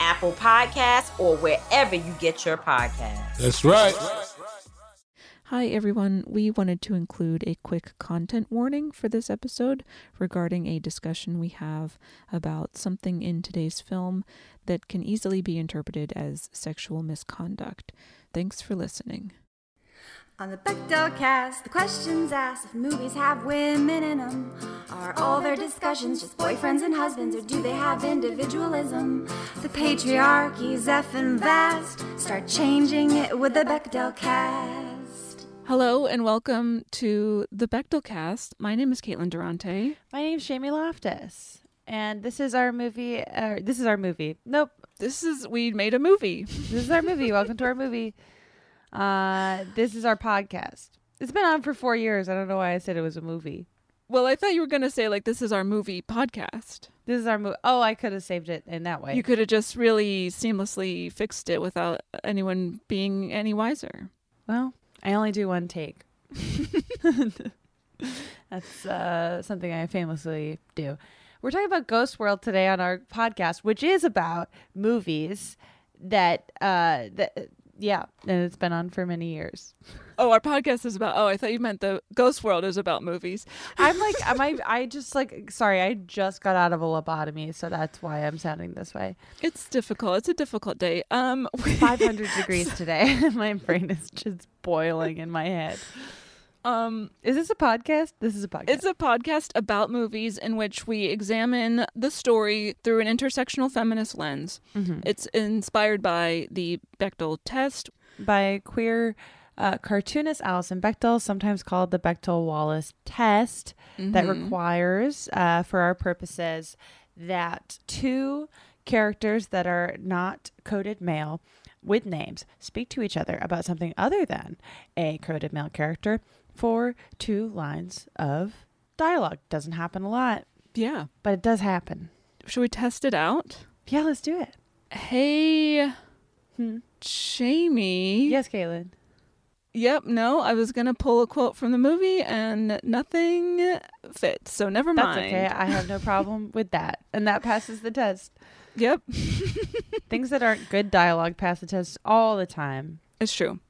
Apple Podcasts, or wherever you get your podcasts. That's right. Hi, everyone. We wanted to include a quick content warning for this episode regarding a discussion we have about something in today's film that can easily be interpreted as sexual misconduct. Thanks for listening. On the Bechdel cast, the questions asked if movies have women in them. Are all their discussions just boyfriends and husbands, or do they have individualism? The patriarchy's effing vast. Start changing it with the Bechdel cast. Hello and welcome to the Bechdel cast. My name is Caitlin Durante. My name is Jamie Loftus. And this is our movie. Uh, this is our movie. Nope. This is, we made a movie. this is our movie. welcome to our movie. Uh, this is our podcast. It's been on for four years. I don't know why I said it was a movie. Well, I thought you were going to say, like, this is our movie podcast. This is our movie. Oh, I could have saved it in that way. You could have just really seamlessly fixed it without anyone being any wiser. Well, I only do one take. That's uh, something I famously do. We're talking about Ghost World today on our podcast, which is about movies that uh, that yeah, and it's been on for many years. Oh, our podcast is about. Oh, I thought you meant the Ghost World is about movies. I'm like, am I? I just like, sorry, I just got out of a lobotomy, so that's why I'm sounding this way. It's difficult. It's a difficult day. Um, 500 degrees today. my brain is just boiling in my head. Um, is this a podcast? This is a podcast. It's a podcast about movies in which we examine the story through an intersectional feminist lens. Mm-hmm. It's inspired by the Bechdel test by queer uh, cartoonist Alison Bechdel, sometimes called the Bechdel Wallace test, mm-hmm. that requires, uh, for our purposes, that two characters that are not coded male with names speak to each other about something other than a coded male character for two lines of dialogue. Doesn't happen a lot. Yeah. But it does happen. Should we test it out? Yeah, let's do it. Hey, hmm. Jamie. Yes, Caitlin. Yep, no, I was going to pull a quote from the movie and nothing fits. So never mind. That's okay. I have no problem with that. And that passes the test. Yep. Things that aren't good dialogue pass the test all the time. It's true.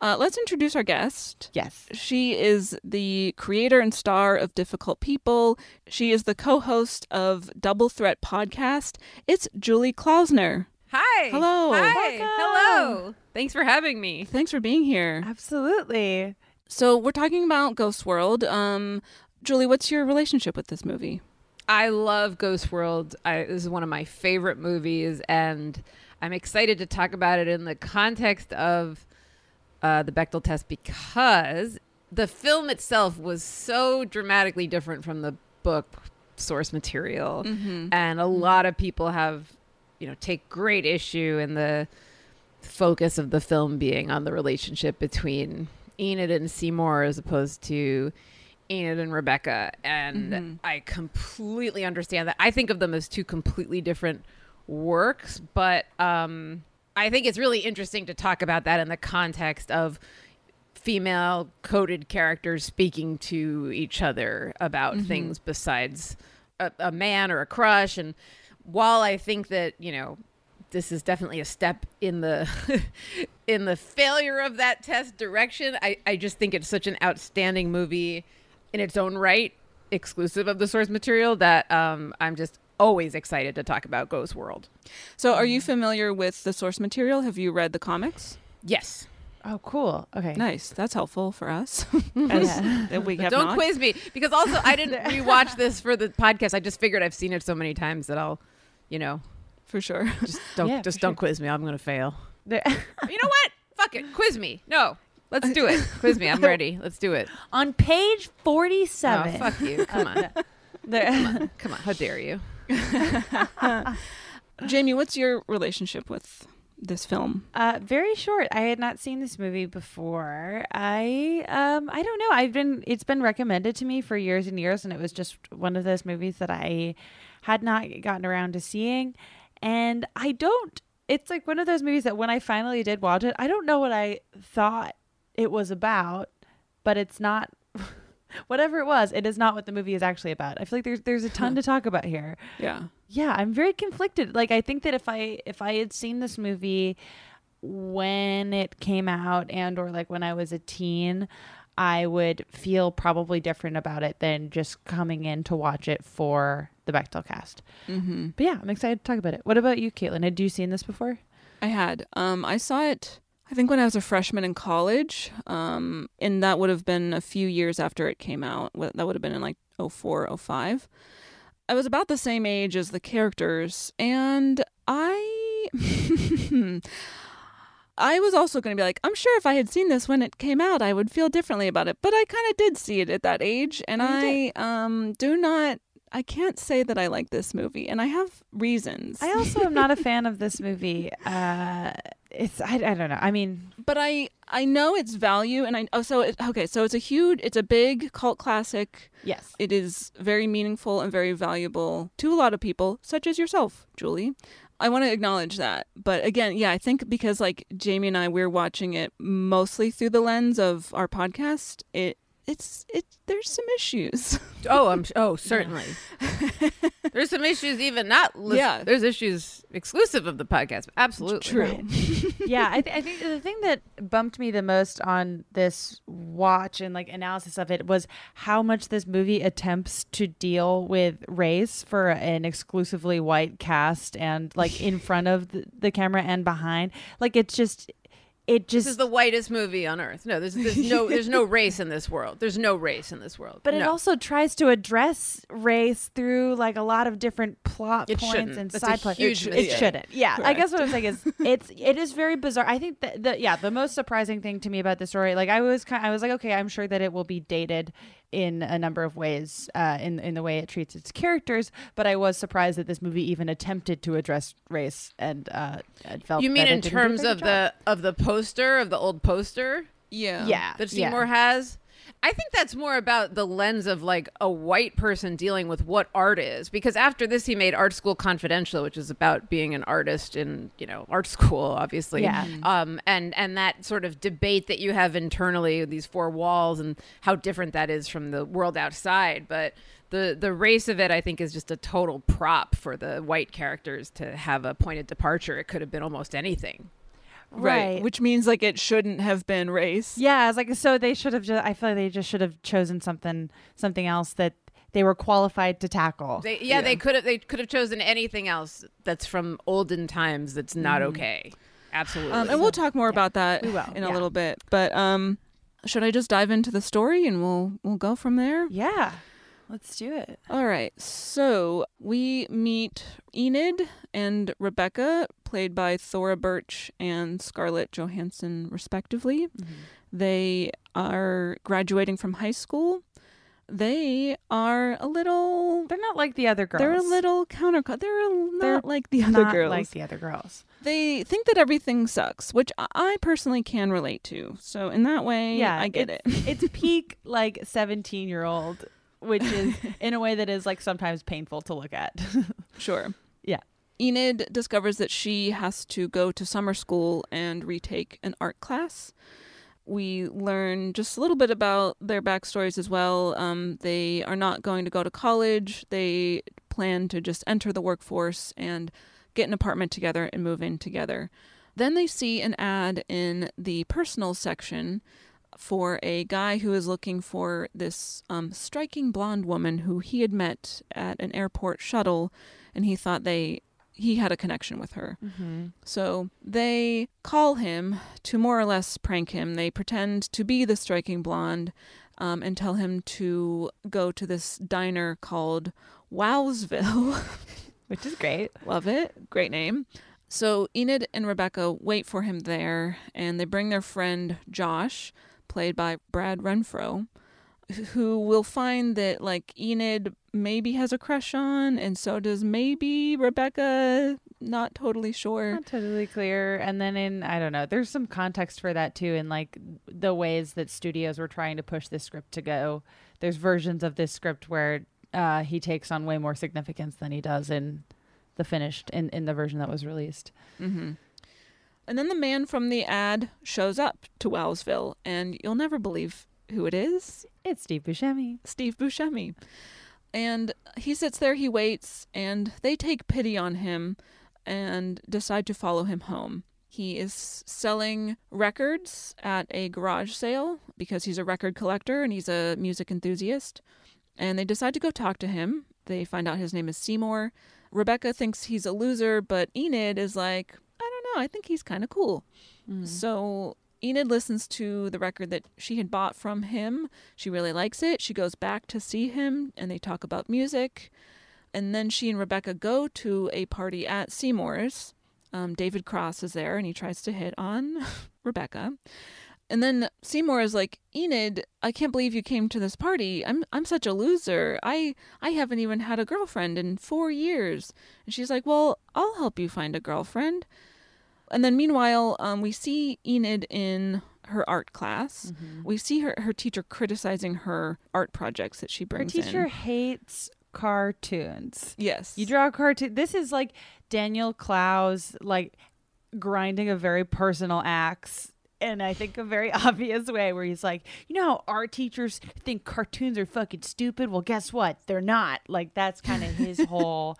Uh, let's introduce our guest. Yes. She is the creator and star of Difficult People. She is the co host of Double Threat Podcast. It's Julie Klausner. Hi. Hello. Hi. Welcome. Hello. Thanks for having me. Thanks for being here. Absolutely. So we're talking about Ghost World. Um, Julie, what's your relationship with this movie? I love Ghost World. I, this is one of my favorite movies, and I'm excited to talk about it in the context of uh, the Bechdel test because the film itself was so dramatically different from the book source material, Mm-hmm. and a lot of people have, you know, take great issue in the focus of the film being on the relationship between Enid and Seymour as opposed to Enid and Rebecca. And I completely understand that. I think of them as two completely different works, but um, I think it's really interesting to talk about that in the context of female coded characters speaking to each other about things besides a, a man or a crush. And while i think that you know this is definitely a step in the in the failure of that test direction i i just think it's such an outstanding movie in its own right exclusive of the source material that um i'm just always excited to talk about ghost world So, are you um, familiar with the source material? Have you read the comics? yes Oh, cool. Okay. Nice. That's helpful for us. As that we have Don't not. quiz me because also I didn't rewatch this for the podcast. I just figured I've seen it so many times that I'll, you know, for sure. just don't Yeah, just don't sure. quiz me. I'm gonna fail. You know what? Fuck it. Quiz me. No. Let's do it. Quiz me. I'm ready. Let's do it. On page Oh, 47. fuck you. Come on. there- Come on. How dare you? Jamie, what's your relationship with this film? Uh, very short. I had not seen this movie before. I um I don't know. I've been it's been recommended to me for years and years, and it was just one of those movies that I had not gotten around to seeing. And I don't. It's like one of those movies that when I finally did watch it, I don't know what I thought it was about, but it's not. Whatever it was, it is not what the movie is actually about. I feel like there's there's a ton to talk about here Yeah. yeah i'm very conflicted like i think that if i if i had seen this movie when it came out and or like when i was a teen i would feel probably different about it than just coming in to watch it for the Bechdel cast Mm-hmm. but yeah i'm excited to talk about it what about you caitlin had you seen this before I had. Um, I saw it. I think when I was a freshman in college, um, and that would have been a few years after it came out. That would have been in like 04, 05. I was about the same age as the characters, and I. I was also going to be like, I'm sure if I had seen this when it came out, I would feel differently about it. But I kind of did see it at that age, and You I um, do not. I can't say that I like this movie, and I have reasons. i also am not a fan of this movie uh it's I, I don't know i mean but I I know its value, and I oh so it, okay, so it's a huge, it's a big cult classic. yes It is very meaningful and very valuable to a lot of people, such as yourself, Julie. I want to acknowledge that, but again, yeah, I think because like Jamie and I, we're watching it mostly through the lens of our podcast. It it's it there's some issues. Oh, I'm. Oh, certainly. There's some issues even not. Lis- Yeah. There's issues exclusive of the podcast. Absolutely. True. yeah, I, th- I think the thing that bumped me the most on this watch and like analysis of it was how much this movie attempts to deal with race for an exclusively white cast and like in front of the, the camera and behind. Like it's just, it This just. is the whitest movie on earth. No, there's, there's no there's no race in this world. There's no race in this world. but it also tries to address race through like a lot of different plot It points shouldn't. and That's side plots. huge it, shouldn't. Yeah, I guess what I'm saying is it's it is very bizarre. I think that the yeah the most surprising thing to me about the story, like I was kind, I was like okay, I'm sure that it will be dated in a number of ways uh, in in the way it treats its characters, but I was surprised that this movie even attempted to address race and uh, felt You mean that in didn't do a terms of job. the of the poster of the old poster Yeah. yeah that yeah. Seymour has? I think that's more about the lens of like a white person dealing with what art is. Because after this, he made Art School Confidential, which is about being an artist in you know art school, obviously. Yeah. Um. And and that sort of debate that you have internally, these four walls, and how different that is from the world outside. But the the race of it, I think, is just a total prop for the white characters to have a point of departure. It could have been almost anything. Right. Which means like it shouldn't have been race. Yeah, it's like, so they should have. Just, I feel like they just should have chosen something, something else that they were qualified to tackle. They, yeah, they could have they could have chosen anything else that's from olden times that's not okay. Absolutely. Um, and we'll talk more about that we will, in a little bit. But um, Should I just dive into the story and we'll we'll go from there? Yeah. Let's do it. All right. So we meet Enid and Rebecca, played by Thora Birch and Scarlett Johansson, respectively. Mm-hmm. They are graduating from high school. They are a little. They're not like the other girls. They're a little counter. They're a, not They're like the other not girls. like the other girls. they think that everything sucks, which I- personally can relate to. So in that way, Yeah, I get it. it's peak like 17 year old, which is in a way that is like sometimes painful to look at. Sure. Yeah. Enid discovers that she has to go to summer school and retake an art class. We learn just a little bit about their backstories as well. Um, they are not going to go to college. They plan to just enter the workforce and get an apartment together and move in together. Then they see an ad in the personal section for a guy who is looking for this um, striking blonde woman who he had met at an airport shuttle, and he thought they he had a connection with her. So they call him to more or less prank him. They pretend to be the striking blonde um, and tell him to go to this diner called Wowsville. which is great. Love it. Great name. So Enid and Rebecca wait for him there, and they bring their friend Josh, played by Brad Renfro, who will find that like Enid maybe has a crush on, and so does maybe Rebecca. Not totally sure. Not totally clear. And then in I don't know, there's some context for that too in like the ways that studios were trying to push this script to go. There's versions of this script where uh, he takes on way more significance than he does in the finished in, in the version that was released. Mm-hmm. And then the man from the ad shows up to Wowsville, and you'll never believe who it is. It's Steve Buscemi. Steve Buscemi. And he sits there, he waits, and they take pity on him and decide to follow him home. He is selling records at a garage sale because he's a record collector and he's a music enthusiast. And they decide to go talk to him. They find out his name is Seymour. Rebecca thinks he's a loser, but Enid is like, I think he's kind of cool. So Enid listens to the record that she had bought from him. She really likes it. She goes back to see him and they talk about music. And then she and Rebecca go to a party at Seymour's. Um, David Cross is there and he tries to hit on Rebecca. And then Seymour is like, Enid, I can't believe you came to this party. I'm I'm such a loser. I I haven't even had a girlfriend in four years. And she's like, Well, I'll help you find a girlfriend. And then meanwhile, um, we see Enid in her art class. We see her her teacher criticizing her art projects that she Our Her teacher in. hates cartoons. Yes. You draw a cartoon. This is like Daniel Clowes, like grinding a very personal axe. And I think a very obvious way where he's like, you know how art teachers think cartoons are fucking stupid? Well, guess what? They're not. Like, that's kind of his whole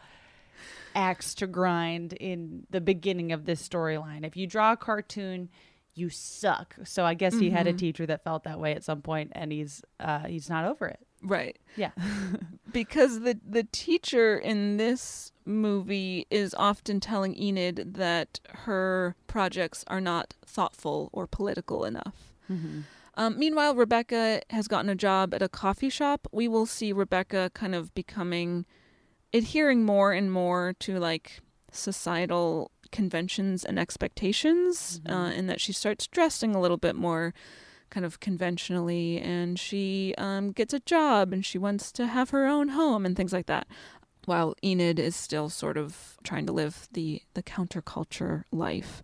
axe to grind in the beginning of this storyline. If you draw a cartoon, you suck. So I guess he had a teacher that felt that way at some point, and he's uh, he's not over it. Right. Yeah. because the the teacher in this movie is often telling Enid that her projects are not thoughtful or political enough. Um, meanwhile, Rebecca has gotten a job at a coffee shop. We will see Rebecca kind of becoming adhering more and more to like societal conventions and expectations, uh, in that she starts dressing a little bit more kind of conventionally and she um, gets a job and she wants to have her own home and things like that while enid is still sort of trying to live the the counterculture life.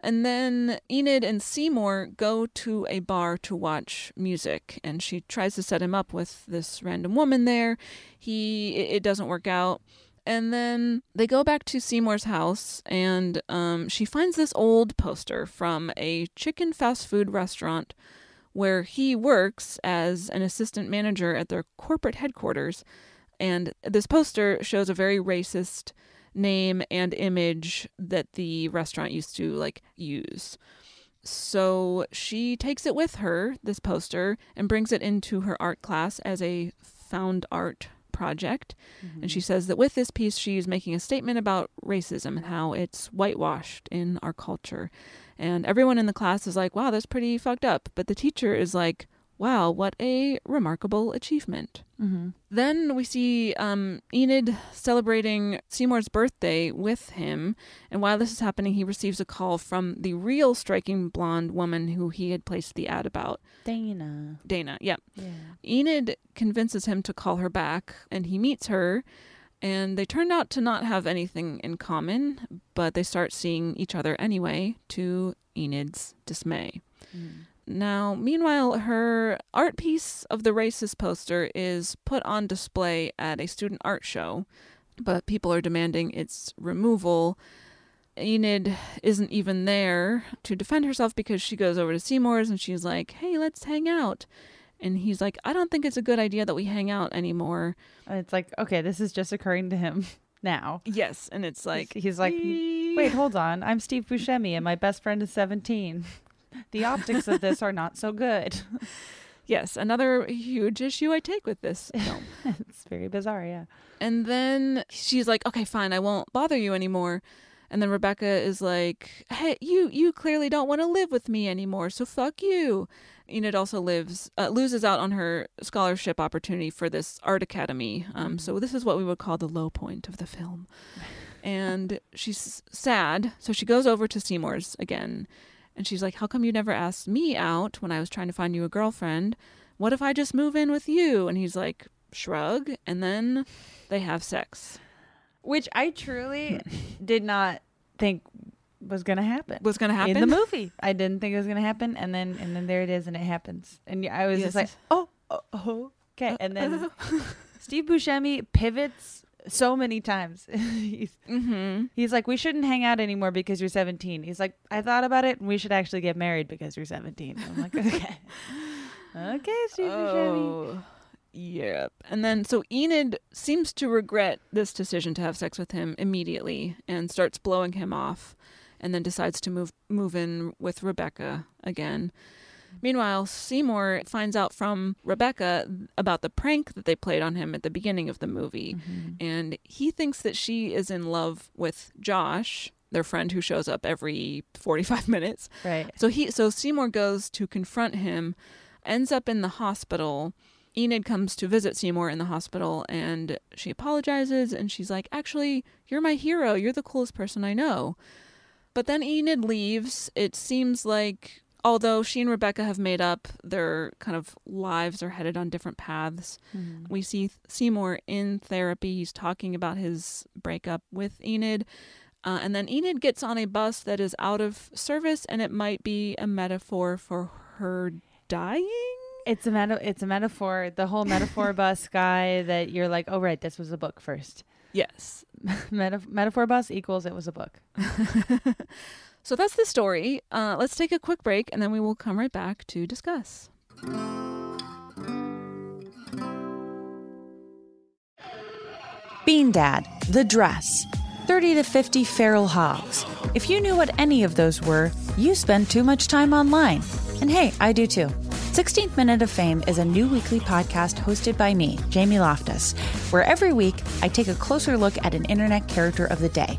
And then enid and seymour go to a bar to watch music and she tries to set him up with this random woman there. He it, it doesn't work out. And then they go back to Seymour's house, and um, she finds this old poster from a chicken fast food restaurant where he works as an assistant manager at their corporate headquarters. And this poster shows a very racist name and image that the restaurant used to like use. So she takes it with her, this poster, and brings it into her art class as a found art project. And she mm-hmm. says that with this piece, she's making a statement about racism and how it's whitewashed in our culture. And everyone in the class is like, wow, that's pretty fucked up. But the teacher is like, wow, what a remarkable achievement. Mm-hmm. Then we see um, Enid celebrating Seymour's birthday with him. And while this is happening, he receives a call from the real striking blonde woman who he had placed the ad about. Dana. Dana, yeah. Yeah. Enid convinces him to call her back, and he meets her. And they turn out to not have anything in common, but they start seeing each other anyway, to Enid's dismay. Now, meanwhile, her art piece of the racist poster is put on display at a student art show, but people are demanding its removal. Enid isn't even there to defend herself because she goes over to Seymour's and she's like, hey, let's hang out. And he's like, I don't think it's a good idea that we hang out anymore. And It's like, okay, this is just occurring to him now. Yes. And it's like, He's like, wait, hold on. I'm Steve Buscemi and my best friend is 17. The optics of this are not so good. yes, another huge issue I take with this film. it's very bizarre, yeah. And then she's like, "Okay, fine, I won't bother you anymore." And then Rebecca is like, "Hey, you you clearly don't want to live with me anymore, so fuck you." Enid also lives uh, loses out on her scholarship opportunity for this art academy. Um, so this is what we would call the low point of the film. And she's sad, so she goes over to Seymour's again, and she's like, "How come you never asked me out when I was trying to find you a girlfriend? What if I just move in with you?" And he's like, "Shrug," and then they have sex. Which I truly did not think was going to happen. Was going to happen in the movie. I didn't think it was going to happen, and then and then there it is, and it happens, and I was just like, oh, oh, oh, okay, and then Steve Buscemi pivots so many times. he's, Mm-hmm. he's like, we shouldn't hang out anymore because you're 17. He's like, I thought about it, and we should actually get married because you're 17. I'm like, okay, okay, Steve Buscemi. Oh, yep. And then so Enid seems to regret this decision to have sex with him immediately and starts blowing him off, and then decides to move move in with Rebecca again. Meanwhile, Seymour finds out from Rebecca about the prank that they played on him at the beginning of the movie, mm-hmm. and he thinks that she is in love with Josh, their friend who shows up every 45 minutes. Right. So he so Seymour goes to confront him, ends up in the hospital. Enid comes to visit Seymour in the hospital and she apologizes and she's like, "Actually, you're my hero. You're the coolest person I know." But then Enid leaves. It seems like although she and Rebecca have made up, their kind of lives are headed on different paths. We see Seymour in therapy. He's talking about his breakup with Enid. Uh, and then Enid gets on a bus that is out of service, and it might be a metaphor for her dying. It's a meta- it's a metaphor. The whole metaphor bus guy that you're like, oh right, this was a book first. Yes. Meta- metaphor bus equals it was a book. So that's the story. Uh, let's take a quick break, and then we will come right back to discuss. Bean Dad, The Dress, 30 to 50 Feral Hogs. If you knew what any of those were, you spend too much time online. And hey, I do too. 16th Minute of Fame is a new weekly podcast hosted by me, Jamie Loftus, where every week I take a closer look at an internet character of the day.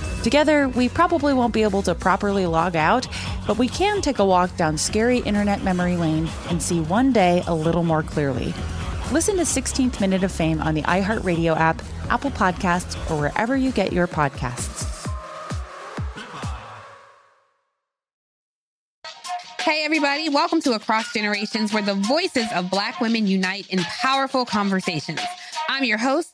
Together, we probably won't be able to properly log out, but we can take a walk down scary internet memory lane and see one day a little more clearly. Listen to 16th Minute of Fame on the iHeartRadio app, Apple Podcasts, or wherever you get your podcasts. Hey, everybody, welcome to Across Generations, where the voices of Black women unite in powerful conversations. I'm your host,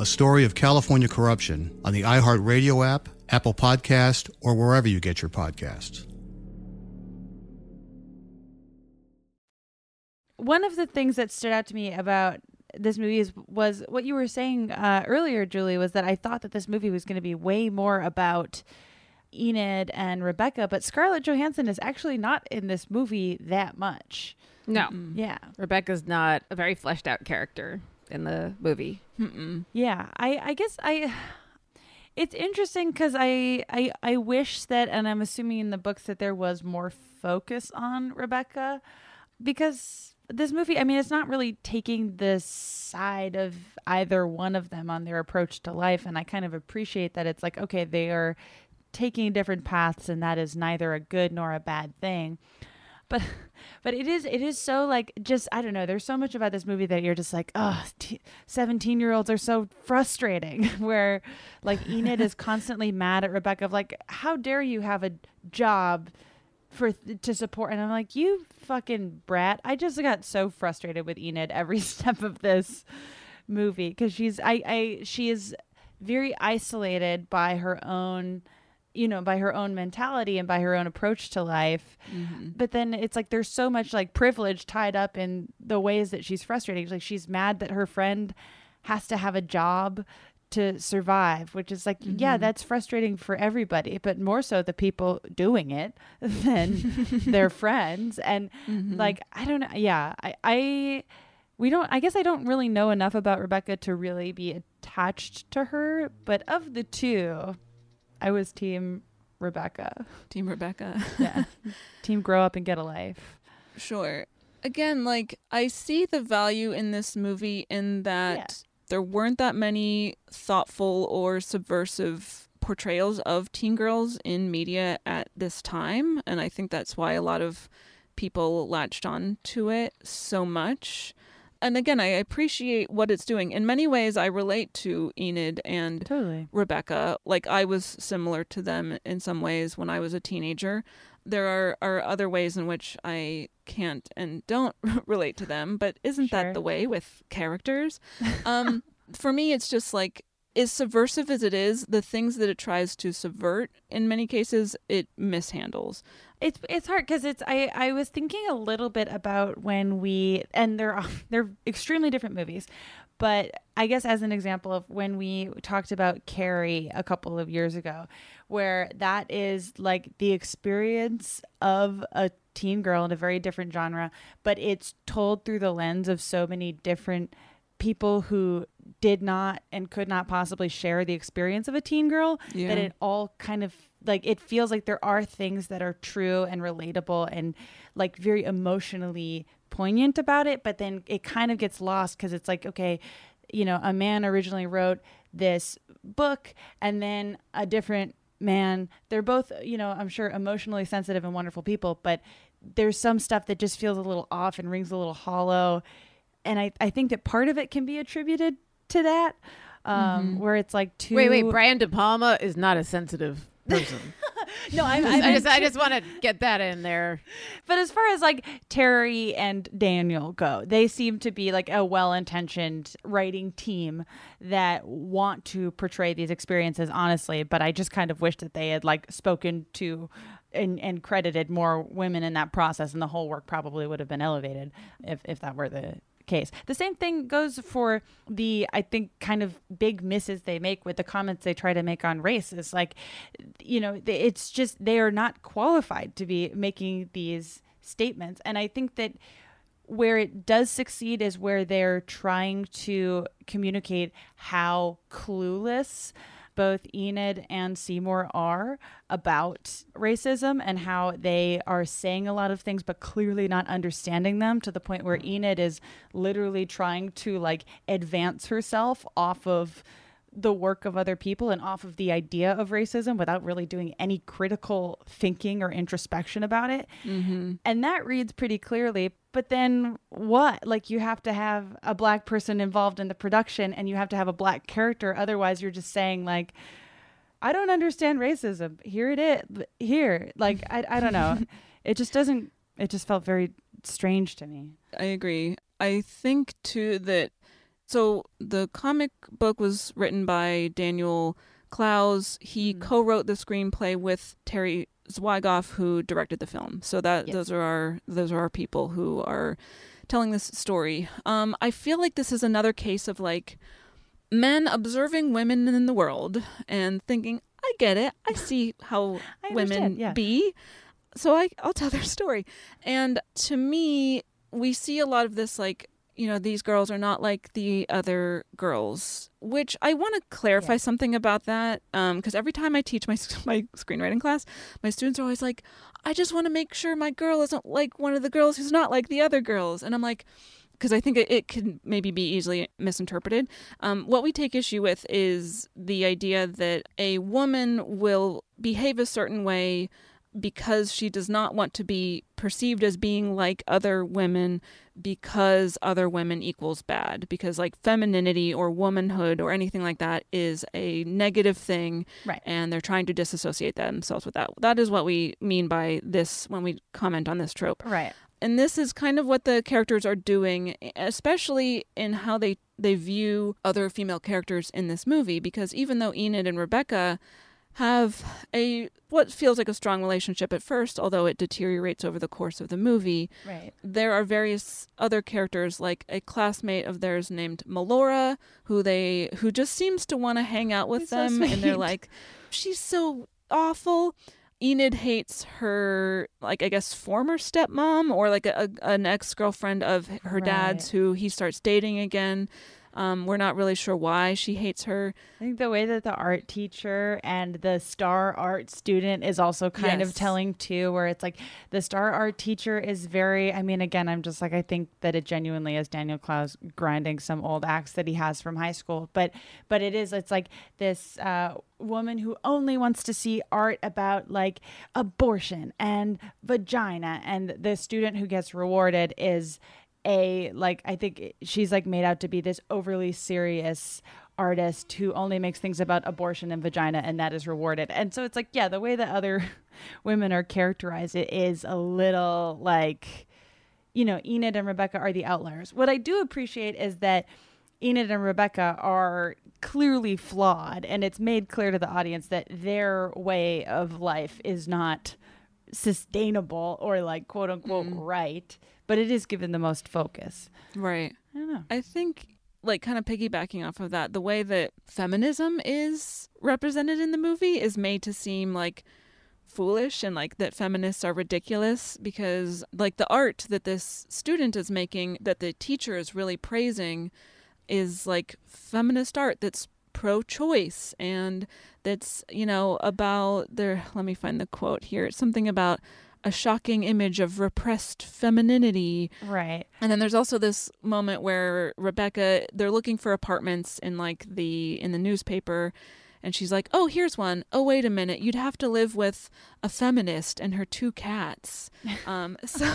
a story of California corruption on the iHeartRadio app, Apple Podcast, or wherever you get your podcasts. One of the things that stood out to me about this movie is was what you were saying uh, earlier, Julie, was that I thought that this movie was going to be way more about Enid and Rebecca, but Scarlett Johansson is actually not in this movie that much. No. Yeah. Rebecca's not a very fleshed out character in the movie. Mm-mm. Yeah, I I guess I. It's interesting because I, I I wish that, and I'm assuming in the books that there was more focus on Rebecca, because this movie, I mean, it's not really taking the side of either one of them on their approach to life, and I kind of appreciate that it's like okay, they are taking different paths, and that is neither a good nor a bad thing but but it is it is so like just i don't know there's so much about this movie that you're just like oh 17 year olds are so frustrating. Where like enid is constantly mad at rebecca of like how dare you have a job for to support? And i'm like you fucking brat. I just got so frustrated with enid every step of this movie because she's i i she is very isolated by her own you know by her own mentality and by her own approach to life mm-hmm. but then it's like there's so much like privilege tied up in the ways that she's frustrating like she's mad that her friend has to have a job to survive which is like mm-hmm. yeah that's frustrating for everybody but more so the people doing it than their friends and mm-hmm. like i don't know yeah i i we don't i guess i don't really know enough about rebecca to really be attached to her but of the two I was team Rebecca. Team Rebecca. yeah. team grow up and get a life. Sure. Again, like I see the value in this movie in that yeah. there weren't that many thoughtful or subversive portrayals of teen girls in media at this time, and I think that's why a lot of people latched on to it so much and again, I appreciate what it's doing. In many ways, I relate to Enid and totally. Rebecca. Like I was similar to them in some ways when I was a teenager. There are, are other ways in which I can't and don't relate to them, but isn't sure. that the way with characters? Um, for me, it's just like as subversive as it is, the things that it tries to subvert, in many cases, it mishandles. It's it's hard because it's I I was thinking a little bit about when we and they're they're extremely different movies, but I guess as an example of when we talked about Carrie a couple of years ago, where that is like the experience of a teen girl in a very different genre, but it's told through the lens of so many different people who did not and could not possibly share the experience of a teen girl yeah. that it all kind of like it feels like there are things that are true and relatable and like very emotionally poignant about it but then it kind of gets lost because it's like okay you know a man originally wrote this book and then a different man, they're both, you know, I'm sure emotionally sensitive and wonderful people, but there's some stuff that just feels a little off and rings a little hollow. And I, I think that part of it can be attributed to that, um, where it's like too. Wait, wait. Brian De Palma is not a sensitive person. no, I, I, I just, I just want to get that in there. But as far as like Terry and Daniel go, they seem to be like a well intentioned writing team that want to portray these experiences honestly. But I just kind of wish that they had like spoken to and, and credited more women in that process, and the whole work probably would have been elevated if, if that were the case. The same thing goes for the I think kind of big misses they make with the comments they try to make on race. Is like, you know, it's just they are not qualified to be making these statements, and I think that where it does succeed is where they're trying to communicate how clueless both Enid and Seymour are about racism and how they are saying a lot of things but clearly not understanding them to the point where Enid is literally trying to like advance herself off of the work of other people and off of the idea of racism without really doing any critical thinking or introspection about it. Mm-hmm. And that reads pretty clearly. But then what? Like, you have to have a black person involved in the production and you have to have a black character. Otherwise, you're just saying, like, I don't understand racism. Here it is. Here. Like, I, I don't know. it just doesn't, it just felt very strange to me. I agree. I think too that so the comic book was written by Daniel Clowes. He hmm. co-wrote the screenplay with Terry Zwigoff, who directed the film. So that Yes. those are our those are our people who are telling this story. Um, I feel like this is another case of like men observing women in the world and thinking, I get it. I see how I women yeah. be. So I, I'll tell their story. And to me, we see a lot of this like, you know, these girls are not like the other girls, which I want to clarify something about that. Because every time I teach my, my screenwriting class, my students are always like, I just want to make sure my girl isn't like one of the girls who's not like the other girls. And I'm like, because I think it, it could maybe be easily misinterpreted. Um, what we take issue with is the idea that a woman will behave a certain way because she does not want to be perceived as being like other women because other women equals bad because like femininity or womanhood or anything like that is a negative thing Right. and they're trying to disassociate themselves with that that is what we mean by this when we comment on this trope Right. and this is kind of what the characters are doing especially in how they they view other female characters in this movie because even though Enid and Rebecca have a what feels like a strong relationship at first although it deteriorates over the course of the movie Right. there are various other characters like a classmate of theirs named Melora who they who just seems to want to hang out with He's so them and they're like she's so awful Enid hates her, like I guess former stepmom or like a, a- an ex girlfriend of her dad's who he starts dating again. Um, we're not really sure why she hates her. I think the way that the art teacher and the star art student is also kind Yes. of telling too, where it's like the star art teacher is very, I mean, again, I'm just like, I think that it genuinely is Daniel Clowes grinding some old acts that he has from high school. But, but it is, it's like this uh, woman who only wants to see art about like abortion and vagina. And the student who gets rewarded is a like I think she's like made out to be this overly serious artist who only makes things about abortion and vagina and that is rewarded. And so it's like yeah, the way that other women are characterized it is a little like you know, Enid and Rebecca are the outliers. What I do appreciate is that Enid and Rebecca are clearly flawed and it's made clear to the audience that their way of life is not sustainable or like quote unquote mm. right, but it is given the most focus. Right. I don't know. I think, like, kind of piggybacking off of that, the way that feminism is represented in the movie is made to seem like foolish and like that feminists are ridiculous because, like, the art that this student is making, that the teacher is really praising, is like feminist art that's pro choice and that's, you know, about their. Let me find the quote here. It's something about a shocking image of repressed femininity. Right. And then there's also this moment where Rebecca they're looking for apartments in like the in the newspaper and she's like, "Oh, here's one. Oh, wait a minute. You'd have to live with a feminist and her two cats." Um, so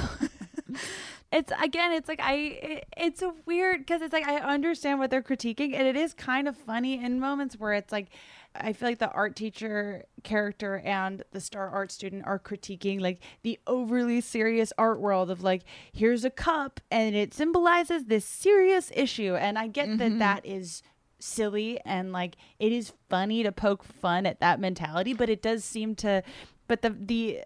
it's again it's like i it, it's a weird because it's like i understand what they're critiquing and it is kind of funny in moments where it's like i feel like the art teacher character and the star art student are critiquing like the overly serious art world of like here's a cup and it symbolizes this serious issue and i get that Mhm. that is silly and like it is funny to poke fun at that mentality but it does seem to but the the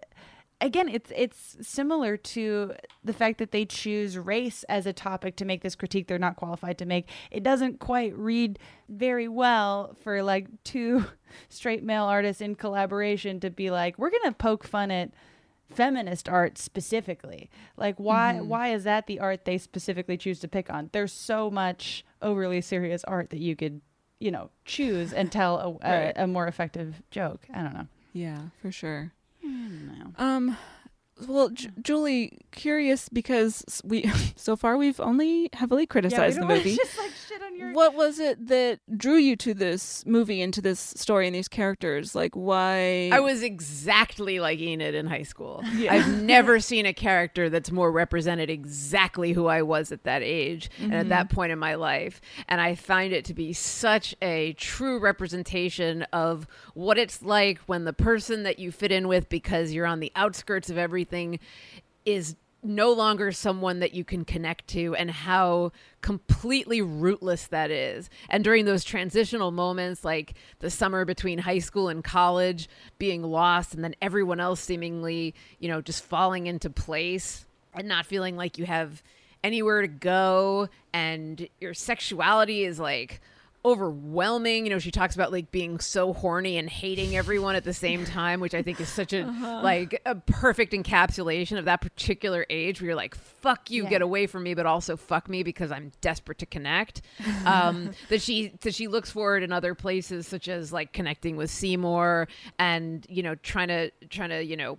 again it's it's similar to the fact that they choose race as a topic to make this critique they're not qualified to make. It doesn't quite read very well for like two straight male artists in collaboration to be like we're gonna poke fun at feminist art specifically. Like why Mhm. why is that the art they specifically choose to pick on? There's so much overly serious art that you could you know choose and tell a, a, a more effective joke. I don't know. Yeah, for sure. No. Um, well, J- Julie, curious because we so far we've only heavily criticized the don't wanna movie. just, like, shit on your- What was it that drew you to this movie and to this story and these characters? Like, why? I was exactly like Enid in high school. Yeah. I've never seen a character that's more represented exactly who I was at that age and at that mm-hmm. point in my life. And I find it to be such a true representation of what it's like when the person that you fit in with because you're on the outskirts of everything is no longer someone that you can connect to and how completely rootless that is. And during those transitional moments, like the summer between high school and college, being lost, and then everyone else seemingly, you know, just falling into place and not feeling like you have anywhere to go, and your sexuality is like overwhelming. You know, she talks about like being so horny and hating everyone at the same time, which I think is such a Uh-huh. like a perfect encapsulation of that particular age where you're like, fuck you, Yeah. get away from me, but also fuck me because I'm desperate to connect. Um, that she that she looks forward in other places, such as like connecting with Seymour and, you know, trying to trying to, you know,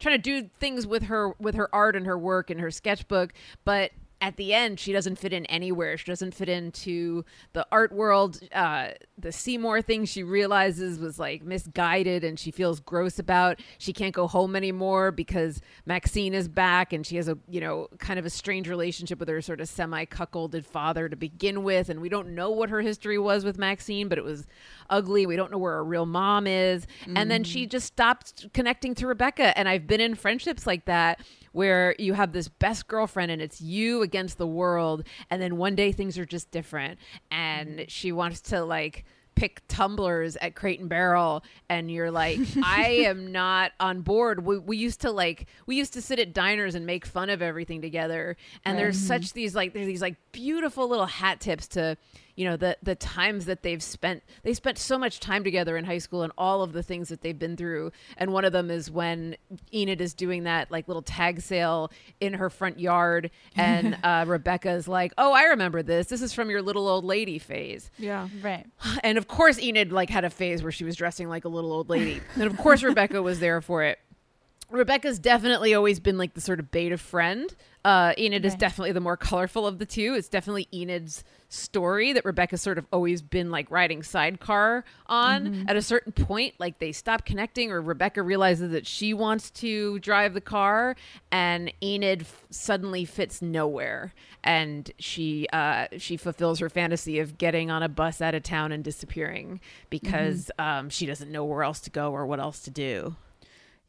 trying to do things with her with her art and her work and her sketchbook but at the end she doesn't fit in anywhere. She doesn't fit into the art world. Uh, the seymour thing she realizes was like misguided and she feels gross about. She can't go home anymore because maxine is back and she has a you know kind of a strange relationship with her sort of semi cuckolded father to begin with. And we don't know what her history was with maxine but it was ugly. We don't know where her real mom is. And then she just stopped connecting to rebecca. And i've been in friendships like that where you have this best girlfriend and it's you against the world and then one day things are just different. And mm-hmm. she wants to like pick tumblers at crate and barrel and you're like i am not on board. We, we used to like we used to sit at diners and make fun of everything together. And there's such these like there's these like beautiful little hat tips to you know the the times that they've spent they spent so much time together in high school and all of the things that they've been through. And one of them is when enid is doing that like little tag sale in her front yard. And uh, rebecca is like oh i remember this. This is from your little old lady phase. Yeah, right. and of course enid like had a phase where she was dressing like a little old lady. And of course rebecca was there for it. Rebecca's definitely always been like the sort of beta friend. Uh, Enid is definitely the more colorful of the two. It's definitely Enid's story that Rebecca's sort of always been like riding sidecar on. Mhm. At a certain point, like they stop connecting, or Rebecca realizes that she wants to drive the car, and Enid f- suddenly fits nowhere, and she uh, she fulfills her fantasy of getting on a bus out of town and disappearing because um, she doesn't know where else to go or what else to do.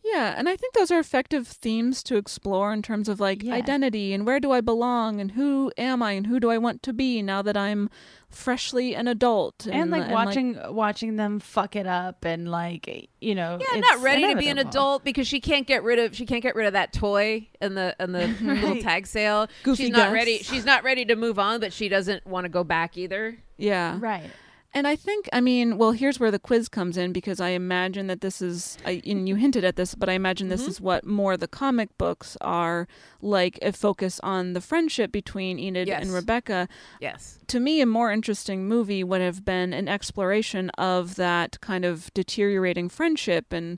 Yeah, and I think those are effective themes to explore in terms of like Yeah. identity and where do I belong and who am I and who do I want to be now that I'm freshly an adult and, like watching watching them fuck it up and like eh, you know Yeah, it's not ready to be an adult because she can't get rid of she can't get rid of that toy in the in the little tag sale. Goofy she's not Gus. ready. She's not ready to move on, but she doesn't want to go back either. yeah. right And I think, I mean, well, here's where the quiz comes in because I imagine that this is, I, and you hinted at this, but I imagine this Mhm. is what more the comic books are like a focus on the friendship between Enid Yes. and Rebecca. Yes. To me, a more interesting movie would have been an exploration of that kind of deteriorating friendship and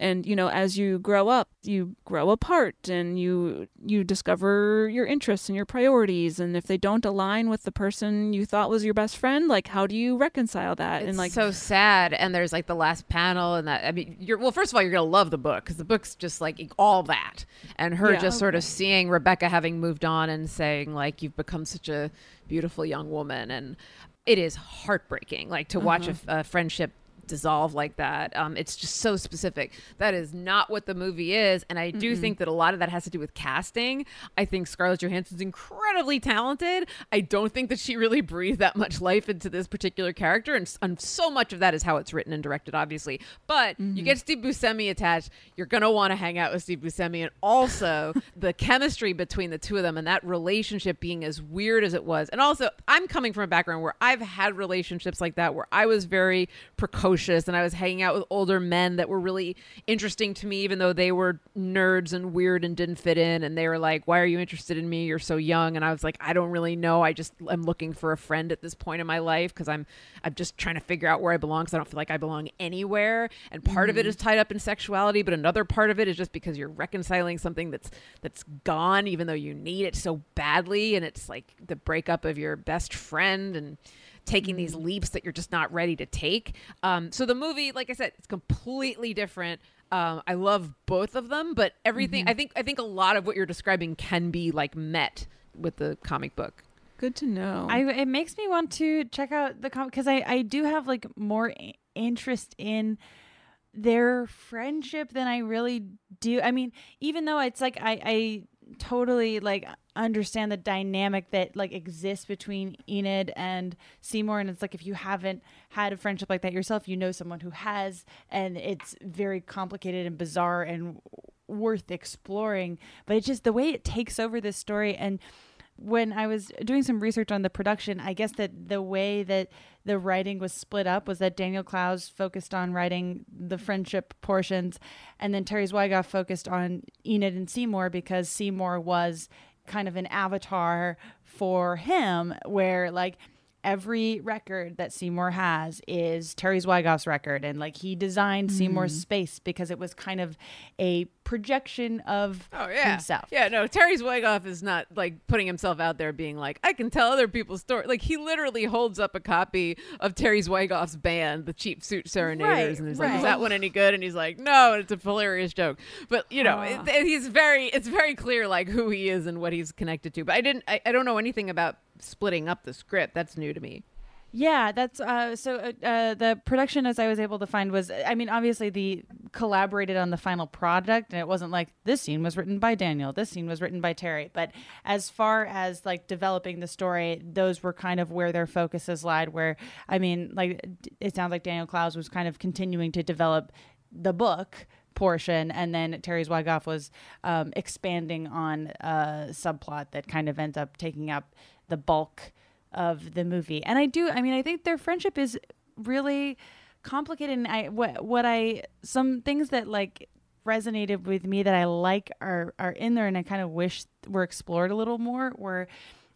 and you know as you grow up you grow apart and you you discover your interests and your priorities and if they don't align with the person you thought was your best friend like how do you reconcile that It's and like so sad. And there's like the last panel, and that I mean, you're well. First of all, you're gonna love the book because the book's just like all that, and her Yeah. just sort of seeing Rebecca having moved on and saying like, "You've become such a beautiful young woman," and it is heartbreaking. Like to watch Uh-huh. a friendship dissolve like that. Um, it's just so specific. That is not what the movie is, and I do Mm-mm. think that a lot of that has to do with casting. I think Scarlett Johansson's incredibly talented. I don't think that she really breathed that much life into this particular character, and, and so much of that is how it's written and directed, obviously. But you get Steve Buscemi attached, you're gonna want to hang out with Steve Buscemi, and also the chemistry between the two of them and that relationship being as weird as it was. And also, I'm coming from a background where I've had relationships like that where I was very precocious and I was hanging out with older men that were really interesting to me, even though they were nerds and weird and didn't fit in. And they were like, Why are you interested in me? You're so young. And I was like, I don't really know. I just am looking for a friend at this point in my life because I'm I'm just trying to figure out where I belong because I don't feel like I belong anywhere. And part of it Mhm. is tied up in sexuality, but another part of it is just because you're reconciling something that's that's gone, even though you need it so badly. And it's like the breakup of your best friend and taking these leaps that you're just not ready to take. Um, so the movie, like I said, it's completely different. Um, I love both of them, but everything Mhm. I think I think a lot of what you're describing can be like met with the comic book. good to know I it makes me want to check out the comic because I I do have like more i- interest in their friendship than I really do. I mean, even though it's like I I totally like understand the dynamic that like exists between Enid and Seymour and it's like if you haven't had a friendship like that yourself, you know someone who has and it's very complicated and bizarre and worth exploring. But it's just the way it takes over this story and when I was doing some research on the production, I guess that the way that the writing was split up was that Daniel Clowes focused on writing the friendship portions, and then Terry Zwigoff focused on Enid and Seymour because Seymour was kind of an avatar for him, where like every record that Seymour has is Terry Zwigoff's record, and like he designed Seymour's Mm. space because it was kind of a projection of Oh yeah, himself. Yeah, no, Terry Zwigoff is not like putting himself out there, being like, I can tell other people's story. Like he literally holds up a copy of Terry Zwigoff's band, the Cheap Suit Serenaders, Right, and he's like, "Is that one any good?" And he's like, "No," and it's a hilarious joke. But you know, Ah. it, he's very, it's very clear like who he is and what he's connected to. But I didn't, I, I don't know anything about splitting up the script. That's new to me. Yeah, that's uh, so. Uh, uh, the production, as I was able to find, was I mean, obviously the collaborated on the final product, and it wasn't like this scene was written by Daniel, this scene was written by Terry. But as far as like developing the story, those were kind of where their focuses lied. Where I mean, like it sounds like Daniel Clowes was kind of continuing to develop the book portion and then Terry Zwigoff was um, expanding on a subplot that kind of ends up taking up the bulk of the movie. And I do I mean I think their friendship is really complicated and I what what I some things that like resonated with me that I like are are in there and I kind of wish were explored a little more were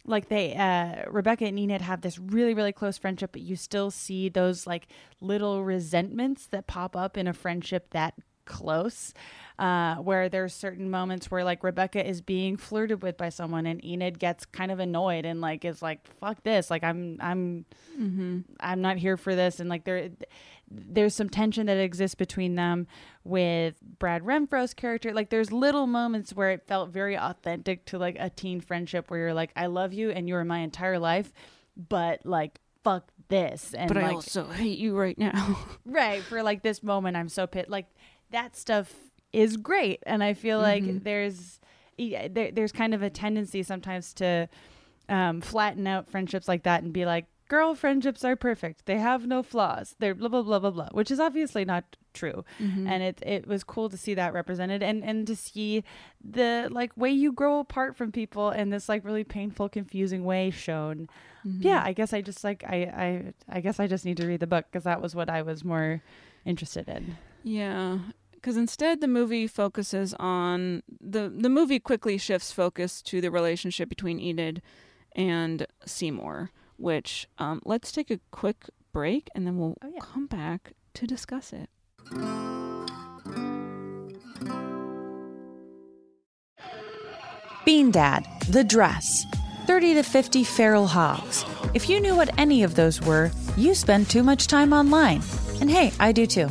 like they uh Rebecca and Enid have this really really close friendship but you still see those like little resentments that pop up in a friendship that close uh where there's certain moments where like Rebecca is being flirted with by someone and Enid gets kind of annoyed and like is like fuck this like I'm I'm Mm-hmm. I'm not here for this and like there there's some tension that exists between them with Brad Renfro's character like there's little moments where it felt very authentic to like a teen friendship where you're like I love you and you're my entire life but like fuck this and but I like, also hate you right now. right for like this moment i'm so pissed like that stuff is great. And i feel like Mhm. there's there, there's kind of a tendency sometimes to um, flatten out friendships like that and be like girl friendships are perfect. They have no flaws. They're blah blah blah blah blah which is obviously not true. Mhm. and it it was cool to see that represented and and to see the like way you grow apart from people in this like really painful confusing way shown. Mhm. yeah i guess i just like i i i guess i just need to read the book because that was what i was more interested in. Yeah, because instead the movie focuses on the the movie quickly shifts focus to the relationship between Enid and Seymour. Which um, let's take a quick Oh, break and then we'll come back to discuss it. Bean Dad, The Dress, 30 to 50 Feral Hogs. If you knew what any of those were, you spend too much time online. And hey, I do too.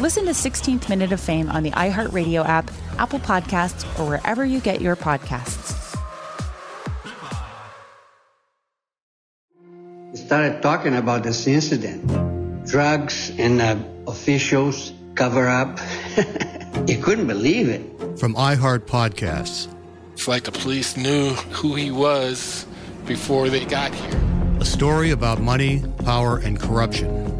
Listen to 16th Minute of Fame on the iHeartRadio app, Apple Podcasts, or wherever you get your podcasts. We Started talking about this incident. Drugs and uh, officials cover up. you couldn't believe it. From iHeart Podcasts. It's like the police knew who he was before they got here. A story about money, power, and corruption.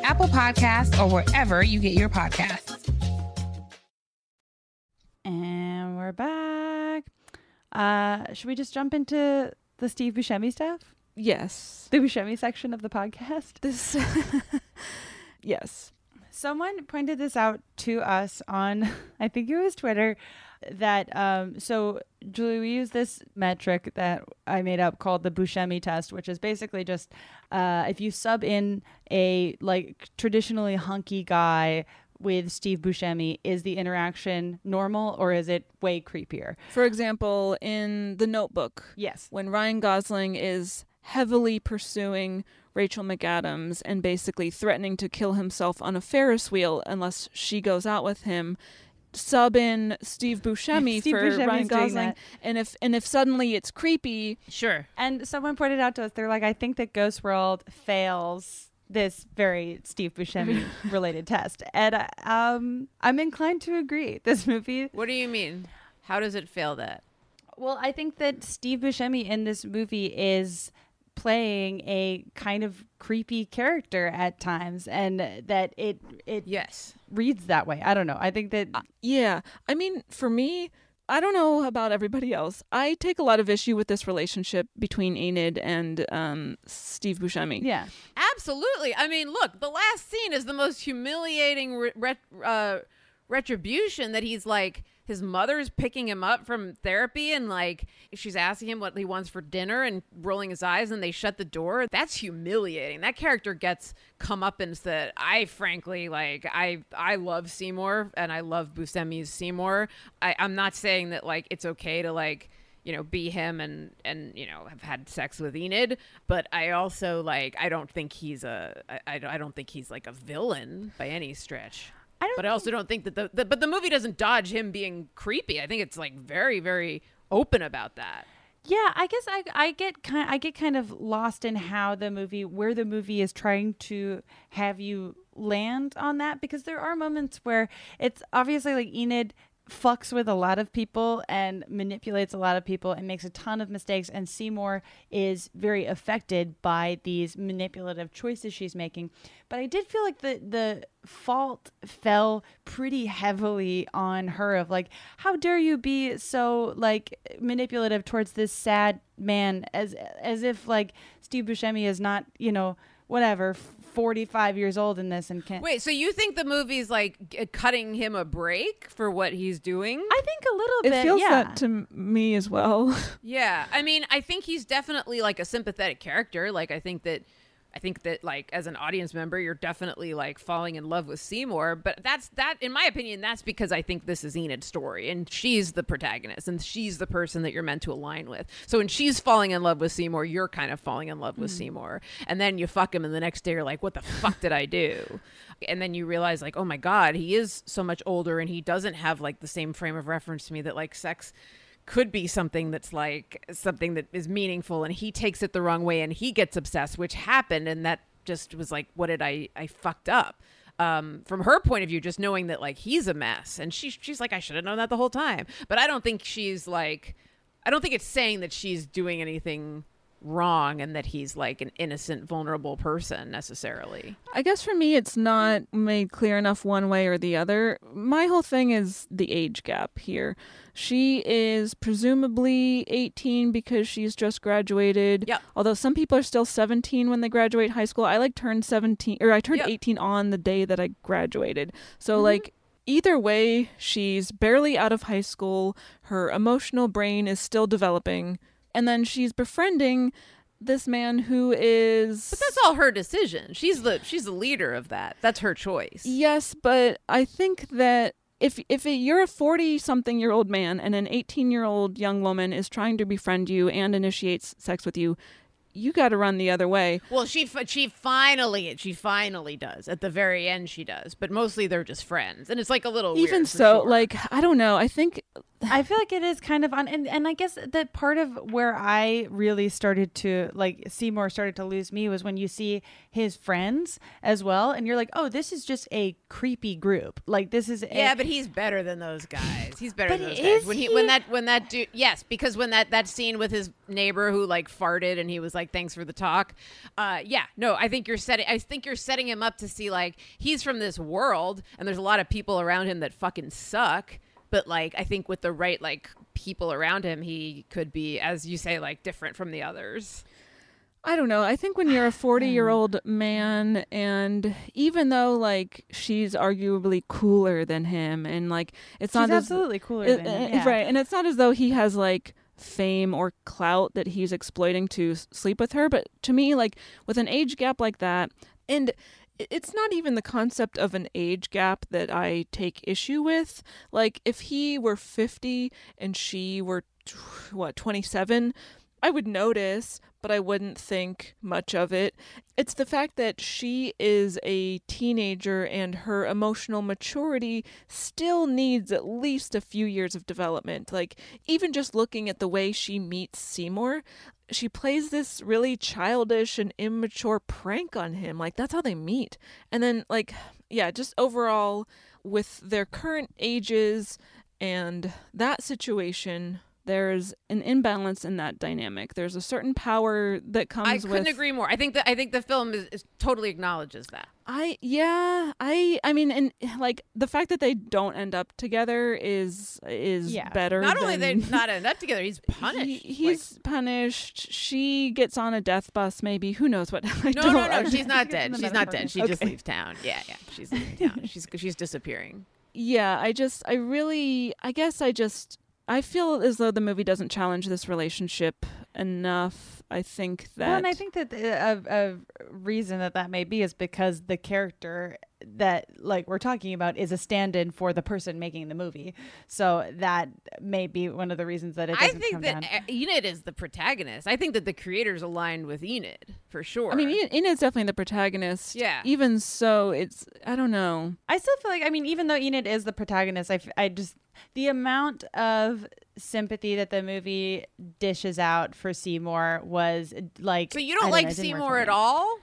Apple Podcasts, or wherever you get your podcasts. And we're back. Uh, should we just jump into the Steve Buscemi stuff? Yes. The Buscemi section of the podcast? This Yes. Someone pointed this out to us on, I think it was Twitter, that um, so Julie, we use this metric that I made up called the Buscemi test, which is basically just uh, if you sub in a like traditionally hunky guy with Steve Buscemi, is the interaction normal or is it way creepier? For example, in The Notebook. Yes. When Ryan Gosling is heavily pursuing Rachel McAdams and basically threatening to kill himself on a Ferris wheel unless she goes out with him. Sub in Steve Buscemi Steve for Buscemi's Ryan Gosling, and if and if suddenly it's creepy, sure. And someone pointed out to us, they're like, I think that Ghost World fails this very Steve Buscemi related test, and um, I'm inclined to agree. This movie. What do you mean? How does it fail that? Well, I think that Steve Buscemi in this movie is playing a kind of creepy character at times, and that it it yes reads that way. I don't know. I think that Yeah. I mean, for me, I don't know about everybody else. I take a lot of issue with this relationship between Enid and um, Steve Buscemi. Yeah. Absolutely. I mean, look, the last scene is the most humiliating re- ret- uh, retribution that he's like his mother's picking him up from therapy and like she's asking him what he wants for dinner and rolling his eyes and they shut the door. That's humiliating. That character gets comeuppance that i frankly like i i love seymour and i love buscemi's seymour. I, i'm not saying that like it's okay to like you know be him and and you know have had sex with enid but i also like i don't think he's a i, I don't think he's like a villain by any stretch I don't but I also don't think that the, the but the movie doesn't dodge him being creepy. I think it's like very very open about that. Yeah, I guess I I get kind I get kind of lost in how the movie where the movie is trying to have you land on that because there are moments where it's obviously like Enid fucks with a lot of people and manipulates a lot of people and makes a ton of mistakes and Seymour is very affected by these manipulative choices she's making. But I did feel like the the fault fell pretty heavily on her of like how dare you be so like manipulative towards this sad man as as if like Steve Buscemi is not you know whatever 45 years old in this and can't wait so you think the movie's like g- uh, cutting him a break for what he's doing i think a little bit. it bit feels yeah. that to me as well yeah i mean i think he's definitely like a sympathetic character like i think that I think that like as an audience member, you're definitely like falling in love with Seymour. But that's that, in my opinion, that's because I think this is Enid's story, and she's the protagonist, and she's the person that you're meant to align with. So when she's falling in love with Seymour, you're kind of falling in love with mm. Seymour, and then you fuck him, and the next day you're like, "What the fuck did I do?" And then you realize like, "Oh my god, he is so much older, and he doesn't have like the same frame of reference to me that like sex." Could be something that's like something that is meaningful and he takes it the wrong way and he gets obsessed which happened and that just was like what did i i fucked up? Um, from her point of view just knowing that like he's a mess and she, she's like i should have known that the whole time. But i don't think she's like i don't think it's saying that she's doing anything wrong and that he's like an innocent vulnerable person necessarily i guess for me it's not made clear enough one way or the other my whole thing is the age gap here she is presumably 18 because she's just graduated. Yeah. Although some people are still 17 when they graduate high school. I like turned 17 or I turned yep. 18 on the day that I graduated. So mm-hmm. like either way, she's barely out of high school. Her emotional brain is still developing. And then she's befriending this man who is But that's all her decision. She's the she's the leader of that. That's her choice. Yes, but I think that if if you're a 40 something year old man and an 18 year old young woman is trying to befriend you and initiates sex with you you got to run the other way. Well, she she finally she finally does. At the very end, she does. But mostly they're just friends, and it's like a little. Even so, sure. like I don't know. I think I feel like it is kind of on, and, and I guess that part of where I really started to like Seymour started to lose me was when you see his friends as well, and you're like, oh, this is just a creepy group. Like this is yeah, but he's better than those guys. He's better than those guys. When he, he when that when that dude yes, because when that that scene with his neighbor who like farted and he was like, thanks for the talk. Uh, yeah, no, I think you're setting. I think you're setting him up to see like he's from this world, and there's a lot of people around him that fucking suck but like I think with the right like people around him, he could be, as you say, like different from the others. I don't know. I think when you're a 40 year old man, and even though like she's arguably cooler than him, and like it's she's not absolutely as, cooler it, than uh, him, uh, yeah. right? And it's not as though he has like fame or clout that he's exploiting to sleep with her. But to me, like with an age gap like that, and it's not even the concept of an age gap that I take issue with. Like, if he were 50 and she were, what, 27, I would notice, but I wouldn't think much of it. It's the fact that she is a teenager and her emotional maturity still needs at least a few years of development. Like, even just looking at the way she meets Seymour, she plays this really childish and immature prank on him. Like that's how they meet. And then like yeah, just overall with their current ages and that situation there's an imbalance in that dynamic. There's a certain power that comes. I couldn't with, agree more. I think that I think the film is, is, totally acknowledges that. I yeah I I mean and like the fact that they don't end up together is is yeah. better. Not than, only they not end up together, he's punished. He, he's like, punished. She gets on a death bus. Maybe who knows what? I no, no, no. She's not dead. She's not dead. She okay. just leaves town. Yeah, yeah. She's leaving town. she's she's disappearing. yeah, I just, I really, I guess I just, I feel as though the movie doesn't challenge this relationship enough. I think that. Well, and I think that the, a, a reason that that may be is because the character that like we're talking about is a stand-in for the person making the movie. So that may be one of the reasons that it I doesn't think come that down. E- Enid is the protagonist. I think that the creators aligned with Enid for sure. I mean, En- Enid's definitely the protagonist. Yeah. Even so, it's, I don't know. I still feel like I mean, even though Enid is the protagonist, I, f- I just the amount of sympathy that the movie dishes out for Seymour was like. So you I don't like it Seymour at all?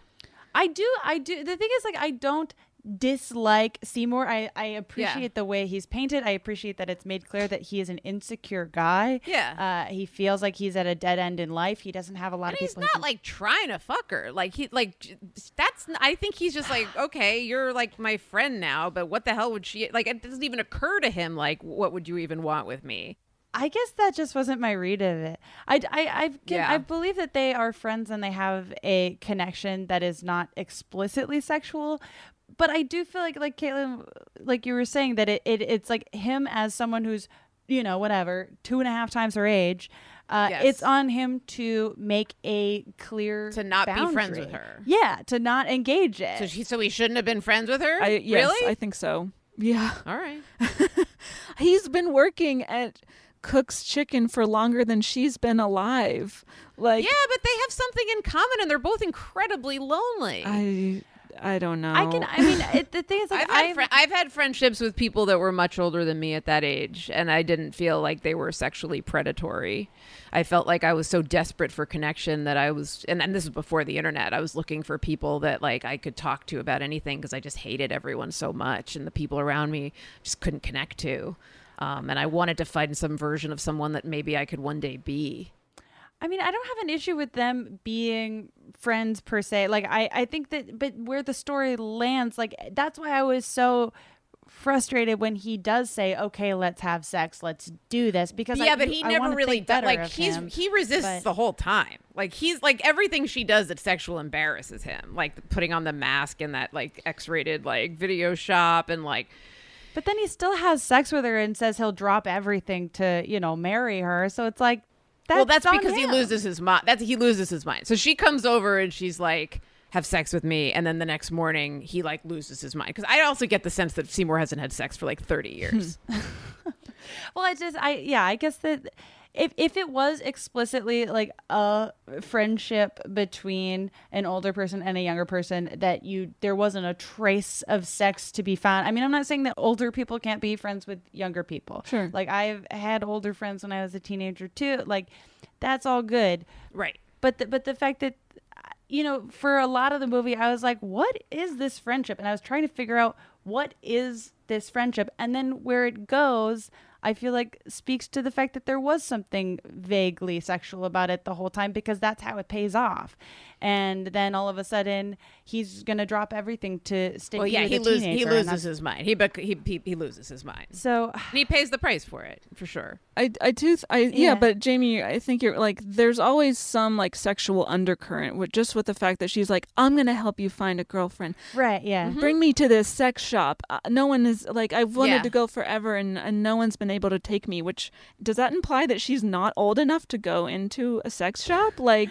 I do. I do. The thing is, like, I don't dislike Seymour. I, I appreciate the way he's painted. I appreciate that it's made clear that he is an insecure guy. Yeah. Uh, he feels like he's at a dead end in life. He doesn't have a lot And of he's people. he not like trying to fuck her. Like he like that's. I think he's just like okay, you're like my friend now, but what the hell would she like? It doesn't even occur to him like what would you even want with me? I guess that just wasn't my read of it. I, I, I've, given- Yeah. I believe that they are friends and they have a connection that is not explicitly sexual. But I do feel like, like Caitlin, like you were saying, that it, it it's like him as someone who's, you know, whatever, two and a half times her age. Uh, Yes. It's on him to make a clear To not be friends with her. Yeah, to not engage it. So he so he shouldn't have been friends with her. I, yes, really? I think so. Yeah. All right. He's been working at Cook's Chicken for longer than she's been alive. Like, yeah, but they have something in common, and they're both incredibly lonely. I, I don't know. I can. I mean, it, the thing is, like, I've had, I've- fri- I've had friendships with people that were much older than me at that age, and I didn't feel like they were sexually predatory. I felt like I was so desperate for connection that I was, and, and this was before the internet. I was looking for people that like I could talk to about anything because I just hated everyone so much, and the people around me just couldn't connect to. Um, and I wanted to find some version of someone that maybe I could one day be. I mean, I don't have an issue with them being friends per se. Like, I, I think that, but where the story lands, like, that's why I was so frustrated when he does say, "Okay, let's have sex, let's do this," because yeah, I, but he I never really does. Like he's him, he resists but- the whole time. Like he's like everything she does that sexual embarrasses him. Like putting on the mask in that like X-rated like video shop and like But then he still has sex with her and says he'll drop everything to, you know, marry her. So it's like, that's well, that's because he loses his mind. That's he loses his mind. So she comes over and she's like, "Have sex with me," and then the next morning he like loses his mind. Because I also get the sense that Seymour hasn't had sex for like thirty years. Well, I just, I, yeah, I guess that if if it was explicitly like a friendship between an older person and a younger person, that you there wasn't a trace of sex to be found. I mean, I'm not saying that older people can't be friends with younger people. Sure. Like I've had older friends when I was a teenager too. Like that's all good. right. But the, but the fact that you know, for a lot of the movie, I was like, what is this friendship? And I was trying to figure out what is this friendship. And then where it goes, I feel like speaks to the fact that there was something vaguely sexual about it the whole time because that's how it pays off. And then all of a sudden, he's going to drop everything to stay Well, yeah, with he a loses he loses his mind. He, bec- he he he loses his mind. So And he pays the price for it for sure. I, I do th- I yeah. Yeah. but Jamie I think you're like there's always some like sexual undercurrent with just with the fact that she's like I'm gonna help you find a girlfriend Right, yeah. bring me to this sex shop uh, no one is like I've wanted Yeah. to go forever and, and no one's been able to take me which does that imply that she's not old enough to go into a sex shop like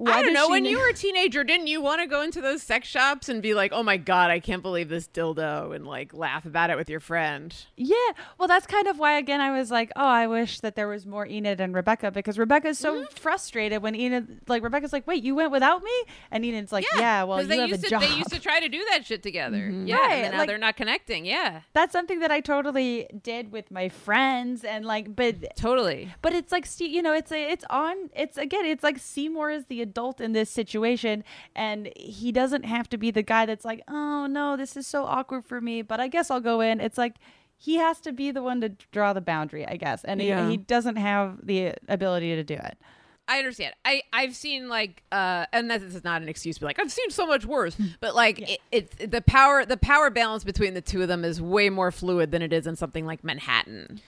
why I don't know. When you were a teenager, didn't you want to go into those sex shops and be like, "Oh my god, I can't believe this dildo," and like laugh about it with your friend? Yeah. Well, that's kind of why, again, I was like, oh, I wish that there was more Enid and Rebecca because Rebecca's so Mm-hmm. frustrated when Enid, like, Rebecca's like, wait, you went without me? And Enid's like, yeah, well, you they have used a to job. they used to try to do that shit together. Yeah, Right, and now like- they're not connecting. Yeah, that's something that I totally did with my friends and like but totally. but it's like you know it's a, it's on it's again it's like Seymour is the adult in this situation and he doesn't have to be the guy that's like oh no this is so awkward for me but I guess I'll go in. It's like he has to be the one to draw the boundary I guess and Yeah. he, he doesn't have the ability to do it. I understand. I I've seen like uh and that this is not an excuse to be like I've seen so much worse, but like it, it the power the power balance between the two of them is way more fluid than it is in something like Manhattan.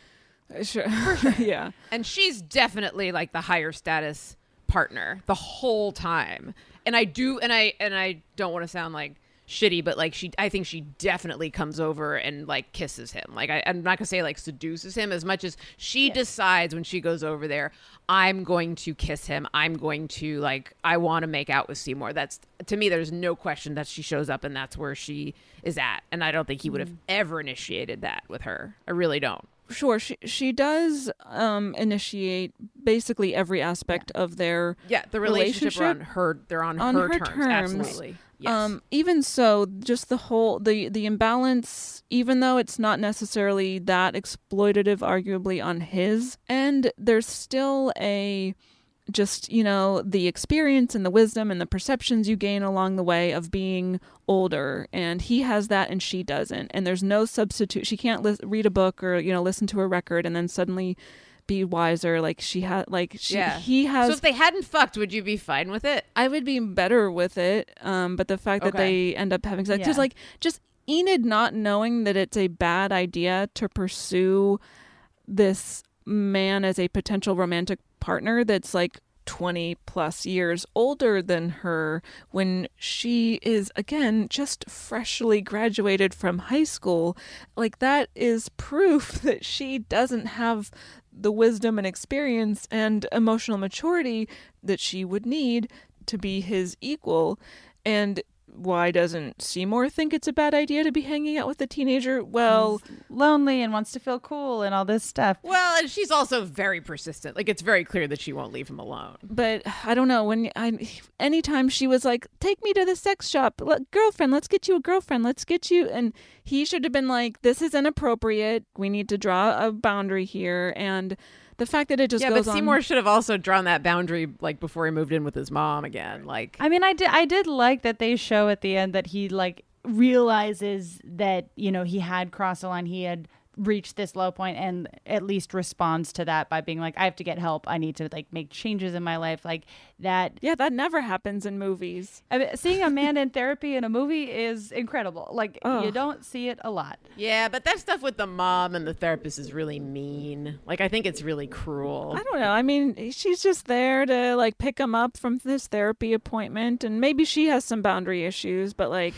sure, yeah. And she's definitely like the higher status partner the whole time. And I do and I and I don't want to sound like shitty, but like she, I think she definitely comes over and like kisses him. Like I, I'm not gonna say like seduces him as much as she decides when she goes over there, I'm going to kiss him. I'm going to like, I want to make out with Seymour. That's to me, there's no question that she shows up and that's where she is at. And I don't think he would have Mm. ever initiated that with her. I really don't. Sure, she she does um, initiate basically every aspect of their Yeah, the relationship, are on her. They're on, her, terms. Absolutely. Yes. Um, even so, just the whole the the imbalance, even though it's not necessarily that exploitative, arguably on his end, there's still a just you know the experience and the wisdom and the perceptions you gain along the way of being older and he has that and she doesn't and there's no substitute she can't lis- read a book or you know listen to a record and then suddenly be wiser like she had like she yeah. he has So if they hadn't fucked, would you be fine with it? I would be better with it. Um, but the fact that Okay. they end up having sex, Yeah. just like just Enid not knowing that it's a bad idea to pursue this man as a potential romantic partner that's like 20 plus years older than her when she is again just freshly graduated from high school like that is proof that she doesn't have the wisdom and experience and emotional maturity that she would need to be his equal. And why doesn't Seymour think it's a bad idea to be hanging out with a teenager? Well, lonely and wants to feel cool and all this stuff. Well, and she's also very persistent. Like it's very clear that she won't leave him alone. but I don't know when I anytime she was like, "Take me to the sex shop, Let, girlfriend. Let's get you a girlfriend. Let's get you." And he should have been like, "This is inappropriate. We need to draw a boundary here." And the fact that it just yeah, goes but on. Seymour should have also drawn that boundary like before he moved in with his mom again. Like I mean, I did I did like that they show at the end that he like realizes that you know he had crossed the line, he had reached this low point, and at least responds to that by being like, I have to get help. I need to like make changes in my life, like that. Yeah, that never happens in movies. I mean, seeing a man in therapy in a movie is incredible. Like you don't see it a lot. Yeah, but that stuff with the mom and the therapist is really mean. Like I think it's really cruel. I don't know. I mean, she's just there to like pick him up from this therapy appointment, and maybe she has some boundary issues, but like,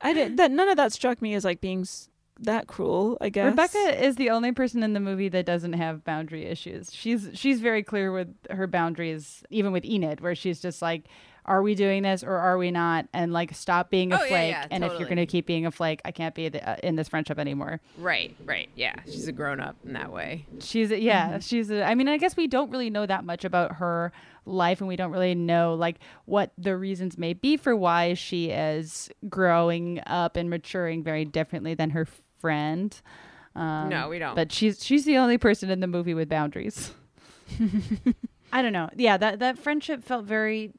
I did that. None of that struck me as like being s- that cruel. I guess Rebecca is the only person in the movie that doesn't have boundary issues. She's she's very clear with her boundaries, even with Enid, where she's just like, "Are we doing this or are we not?" And like, stop being a Oh, flake. yeah, and if you're gonna keep being a flake, I can't be the, uh, in this friendship anymore. Right, right. Yeah, she's a grown up in that way. She's a, yeah, she's. A, I mean, I guess we don't really know that much about her life, and we don't really know like what the reasons may be for why she is growing up and maturing very differently than her friend. Um, No, we don't. But she's she's the only person in the movie with boundaries. I don't know. Yeah, that that friendship felt very.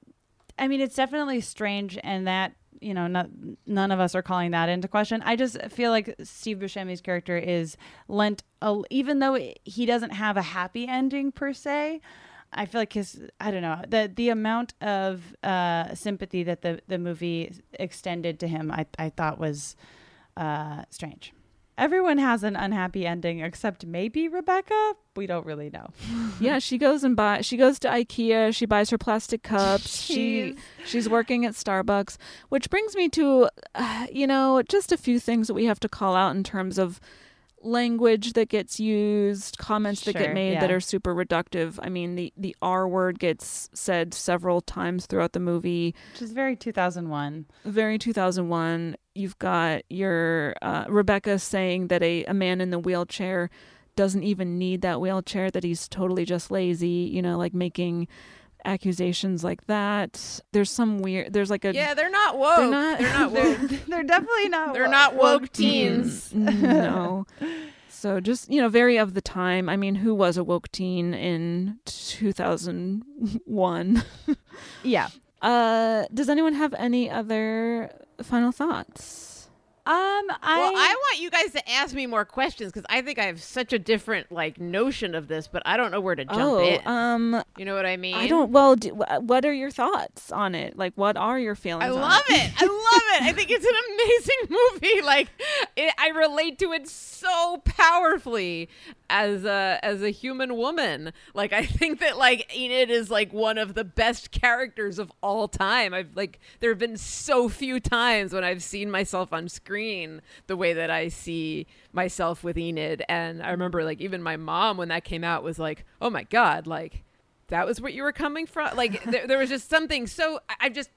I mean, it's definitely strange, and that you know, not none of us are calling that into question. I just feel like Steve Buscemi's character is lent, a, even though he doesn't have a happy ending per se. I feel like his I don't know the the amount of uh, sympathy that the the movie extended to him. I I thought was uh, strange. Everyone has an unhappy ending except maybe Rebecca. We don't really know. yeah, she goes and buy. She goes to IKEA. She buys her plastic cups. she she's working at Starbucks, which brings me to, uh, you know, just a few things that we have to call out in terms of language that gets used, comments that Sure, get made that are super reductive. I mean, the the R word gets said several times throughout the movie. Which is very 2001. Very 2001. You've got your uh, Rebecca saying that a, a man in the wheelchair doesn't even need that wheelchair, that he's totally just lazy, you know, like making accusations like that. There's some weird, there's like a. Yeah, they're not woke. They're not, They're not woke. They're definitely not. They're not woke teens. no. So just, you know, very of the time. I mean, who was a woke teen in 2001? Yeah. Uh, does anyone have any other final thoughts? Um, I well, I want you guys to ask me more questions because I think I have such a different like notion of this, but I don't know where to jump oh, in. um, you know what I mean? I don't. Well, do, what are your thoughts on it? Like, what are your feelings? I love it. I love it. I think it's an amazing movie. Like, it, I relate to it so powerfully as a as a human woman. Like, I think that like Enid is like one of the best characters of all time. I've like there have been so few times when I've seen myself on screen the way that I see myself with Enid, and I remember like even my mom when that came out was like, "Oh my god!" Like that was what you were coming from. Like there, there was just something so I, I just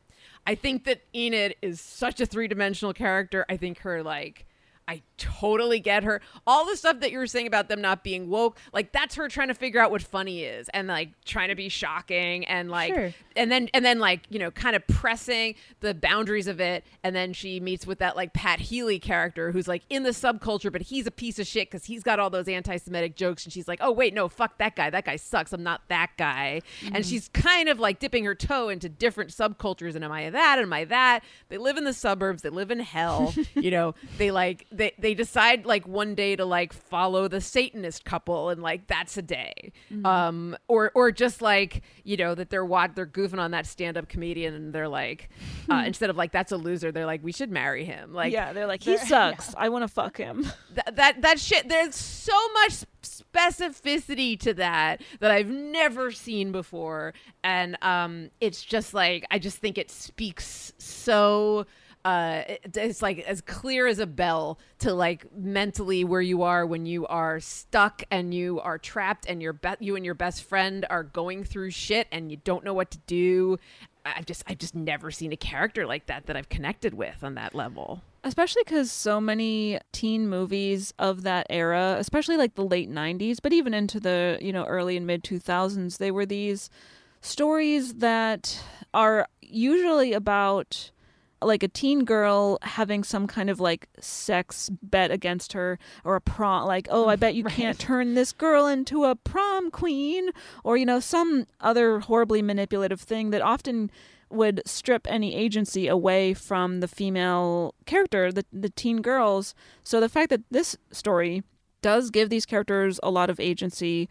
I think that Enid is such a three dimensional character. I think her like I totally get her. All the stuff that you were saying about them not being woke, like that's her trying to figure out what funny is and like trying to be shocking and like Sure. and then and then like, you know, kind of pressing the boundaries of it and then she meets with that like Pat Healy character who's like in the subculture but he's a piece of shit cuz he's got all those anti-semitic jokes and she's like, "Oh, wait, no, fuck that guy. That guy sucks. I'm not that guy." And Mhm. she's kind of like dipping her toe into different subcultures and am I that? Am I that? They live in the suburbs, they live in hell, you know. They like they they decide like one day to like follow the Satanist couple and like that's a day. Mhm. Um or or just like, you know, that they're what they're goofing on that stand-up comedian and they're like uh, instead of like that's a loser, they're like we should marry him. Like yeah, they're like he sucks. I want to fuck him. that, that that shit there's so much specificity to that that I've never seen before and um it's just like I just think it speaks so uh it- it's like as clear as a bell to like mentally where you are when you are stuck and you are trapped and your be- you and your best friend are going through shit and you don't know what to do. I've just I've just never seen a character like that that I've connected with on that level. Especially because so many teen movies of that era especially like the late 90s but even into the you know early and mid 2000s they were these stories that are usually about like a teen girl having some kind of like sex bet against her or a prom like oh i bet you can't turn this girl into a prom queen or you know some other horribly manipulative thing that often would strip any agency away from the female character the the teen girls. So the fact that this story does give these characters a lot of agency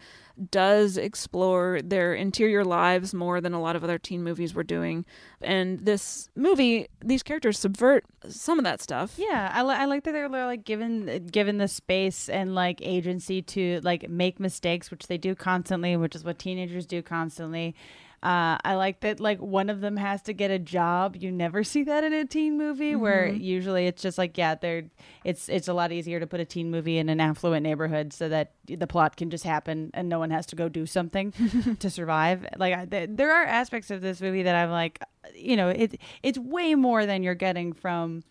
does explore their interior lives more than a lot of other teen movies were doing and this movie these characters subvert some of that stuff Yeah, I, li- I like that they're like given given the space and like agency to like make mistakes, which they do constantly, which is what teenagers do constantly. Uh, I like that like one of them has to get a job. You never see that in a teen movie, where Mhm. usually it's just like yeah, they're it's it's a lot easier to put a teen movie in an affluent neighborhood so that the plot can just happen and no one has to go do something to survive. Like I, th- there are aspects of this movie that I'm like, you know, it it's way more than you're getting from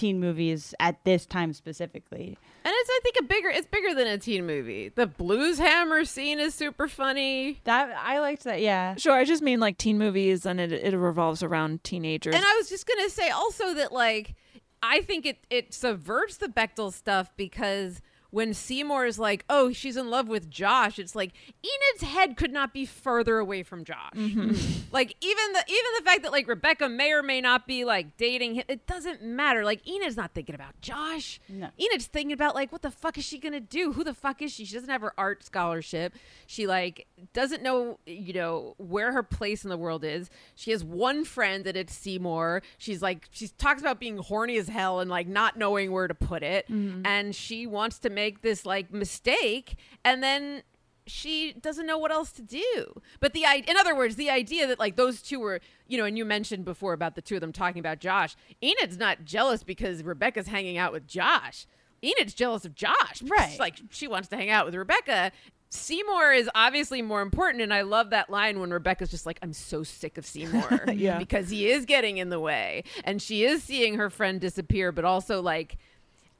teen movies at this time specifically. And it's I think a bigger it's bigger than a teen movie. The Blueshammer scene is super funny. That I liked that, yeah. sure i just mean like teen movies and it, it revolves around teenagers And I was just gonna say also that like I think it it subverts the Bechdel stuff because when Seymour is like, "Oh, she's in love with Josh," it's like Enid's head could not be further away from Josh. Like even the even the fact that like Rebecca may or may not be like dating him, it doesn't matter. Like Enid's not thinking about Josh. No. Enid's thinking about like what the fuck is she gonna do? Who the fuck is she? She doesn't have her art scholarship. She like doesn't know you know where her place in the world is. She has one friend that it's Seymour. She's like she talks about being horny as hell and like not knowing where to put it. Mhm. And she wants to make this like mistake and then she doesn't know what else to do. But the in other words, the idea that like those two were, you know, and you mentioned before about the two of them talking about Josh. Enid's not jealous because Rebecca's hanging out with Josh. Enid's jealous of Josh. Right. Like she wants to hang out with Rebecca. Seymour is obviously more important, and I love that line when Rebecca's just like, "I'm so sick of Seymour," Yeah. because he is getting in the way, and she is seeing her friend disappear, but also like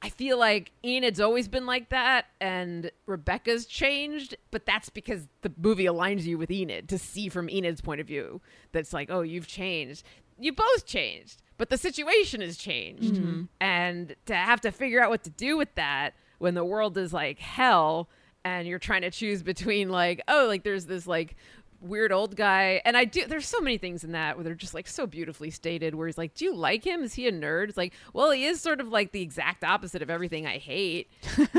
I feel like Enid's always been like that, and Rebecca's changed, but that's because the movie aligns you with Enid to see from Enid's point of view. That's like, oh, you've changed. You both changed, but the situation has changed, Mhm. and to have to figure out what to do with that when the world is like hell, and you're trying to choose between like, oh, like there's this like weird old guy. And I do. There's so many things in that where they're just like so beautifully stated. Where he's like, "Do you like him? Is he a nerd?" It's like, well, he is sort of like the exact opposite of everything I hate.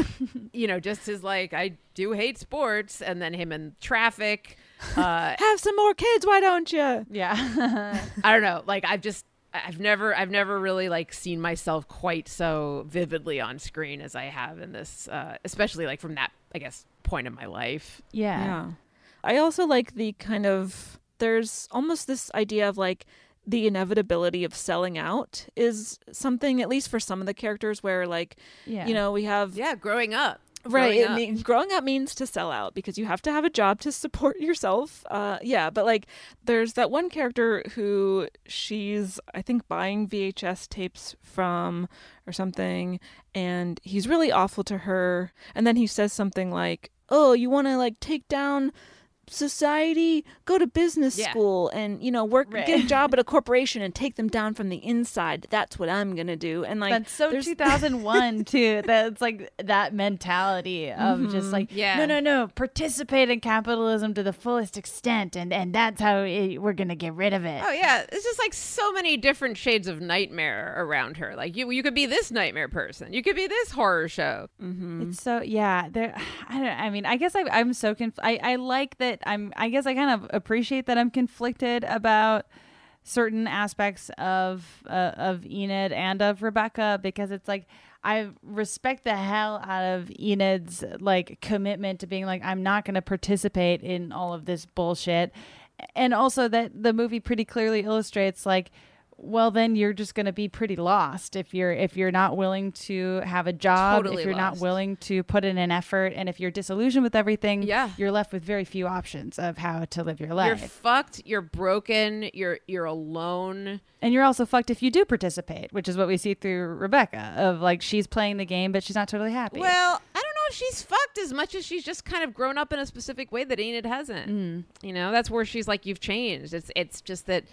you know, just his like I do hate sports, and then him in traffic. Uh, Have some more kids, why don't you? Yeah. I don't know. Like I've just I've never I've never really like seen myself quite so vividly on screen as I have in this, uh, especially like from that I guess point in my life. Yeah. I also like the kind of there's almost this idea of like the inevitability of selling out is something at least for some of the characters where like Yeah. you know we have Yeah, growing up. right Growing it up. means growing up means to sell out because you have to have a job to support yourself uh yeah but like there's that one character who she's i think buying vhs tapes from or something and he's really awful to her and then he says something like oh you want to like take down society go to business Yeah. school and you know work Right. get a job at a corporation and take them down from the inside that's what i'm gonna do and like That's so 2001 too. That's like that mentality of just Mhm. like, Yeah. no, no, no, participate in capitalism to the fullest extent, and and that's how it, we're gonna get rid of it. Oh yeah, it's just like so many different shades of nightmare around her. Like you, you could be this nightmare person. You could be this horror show. Mm-hmm. It's so yeah. There, I don't. I mean, I guess I, I'm so conf- I I like that. I'm. I guess I kind of appreciate that I'm conflicted about certain aspects of uh, of Enid and of Rebecca because it's like I respect the hell out of Enid's like commitment to being like I'm not going to participate in all of this bullshit, and also that the movie pretty clearly illustrates like well then you're just going to be pretty lost if you're if you're not willing to have a job Totally if you're not willing to put in an effort and if you're disillusioned with everything Yeah. you're left with very few options of how to live your life. You're fucked. You're broken. You're you're alone. and you're also fucked if you do participate which is what we see through rebecca of like she's playing the game but she's not totally happy Well, I don't know if she's fucked as much as she's just kind of grown up in a specific way that Enid hasn't. Mm. You know, that's where she's like, you've changed. It's it's just that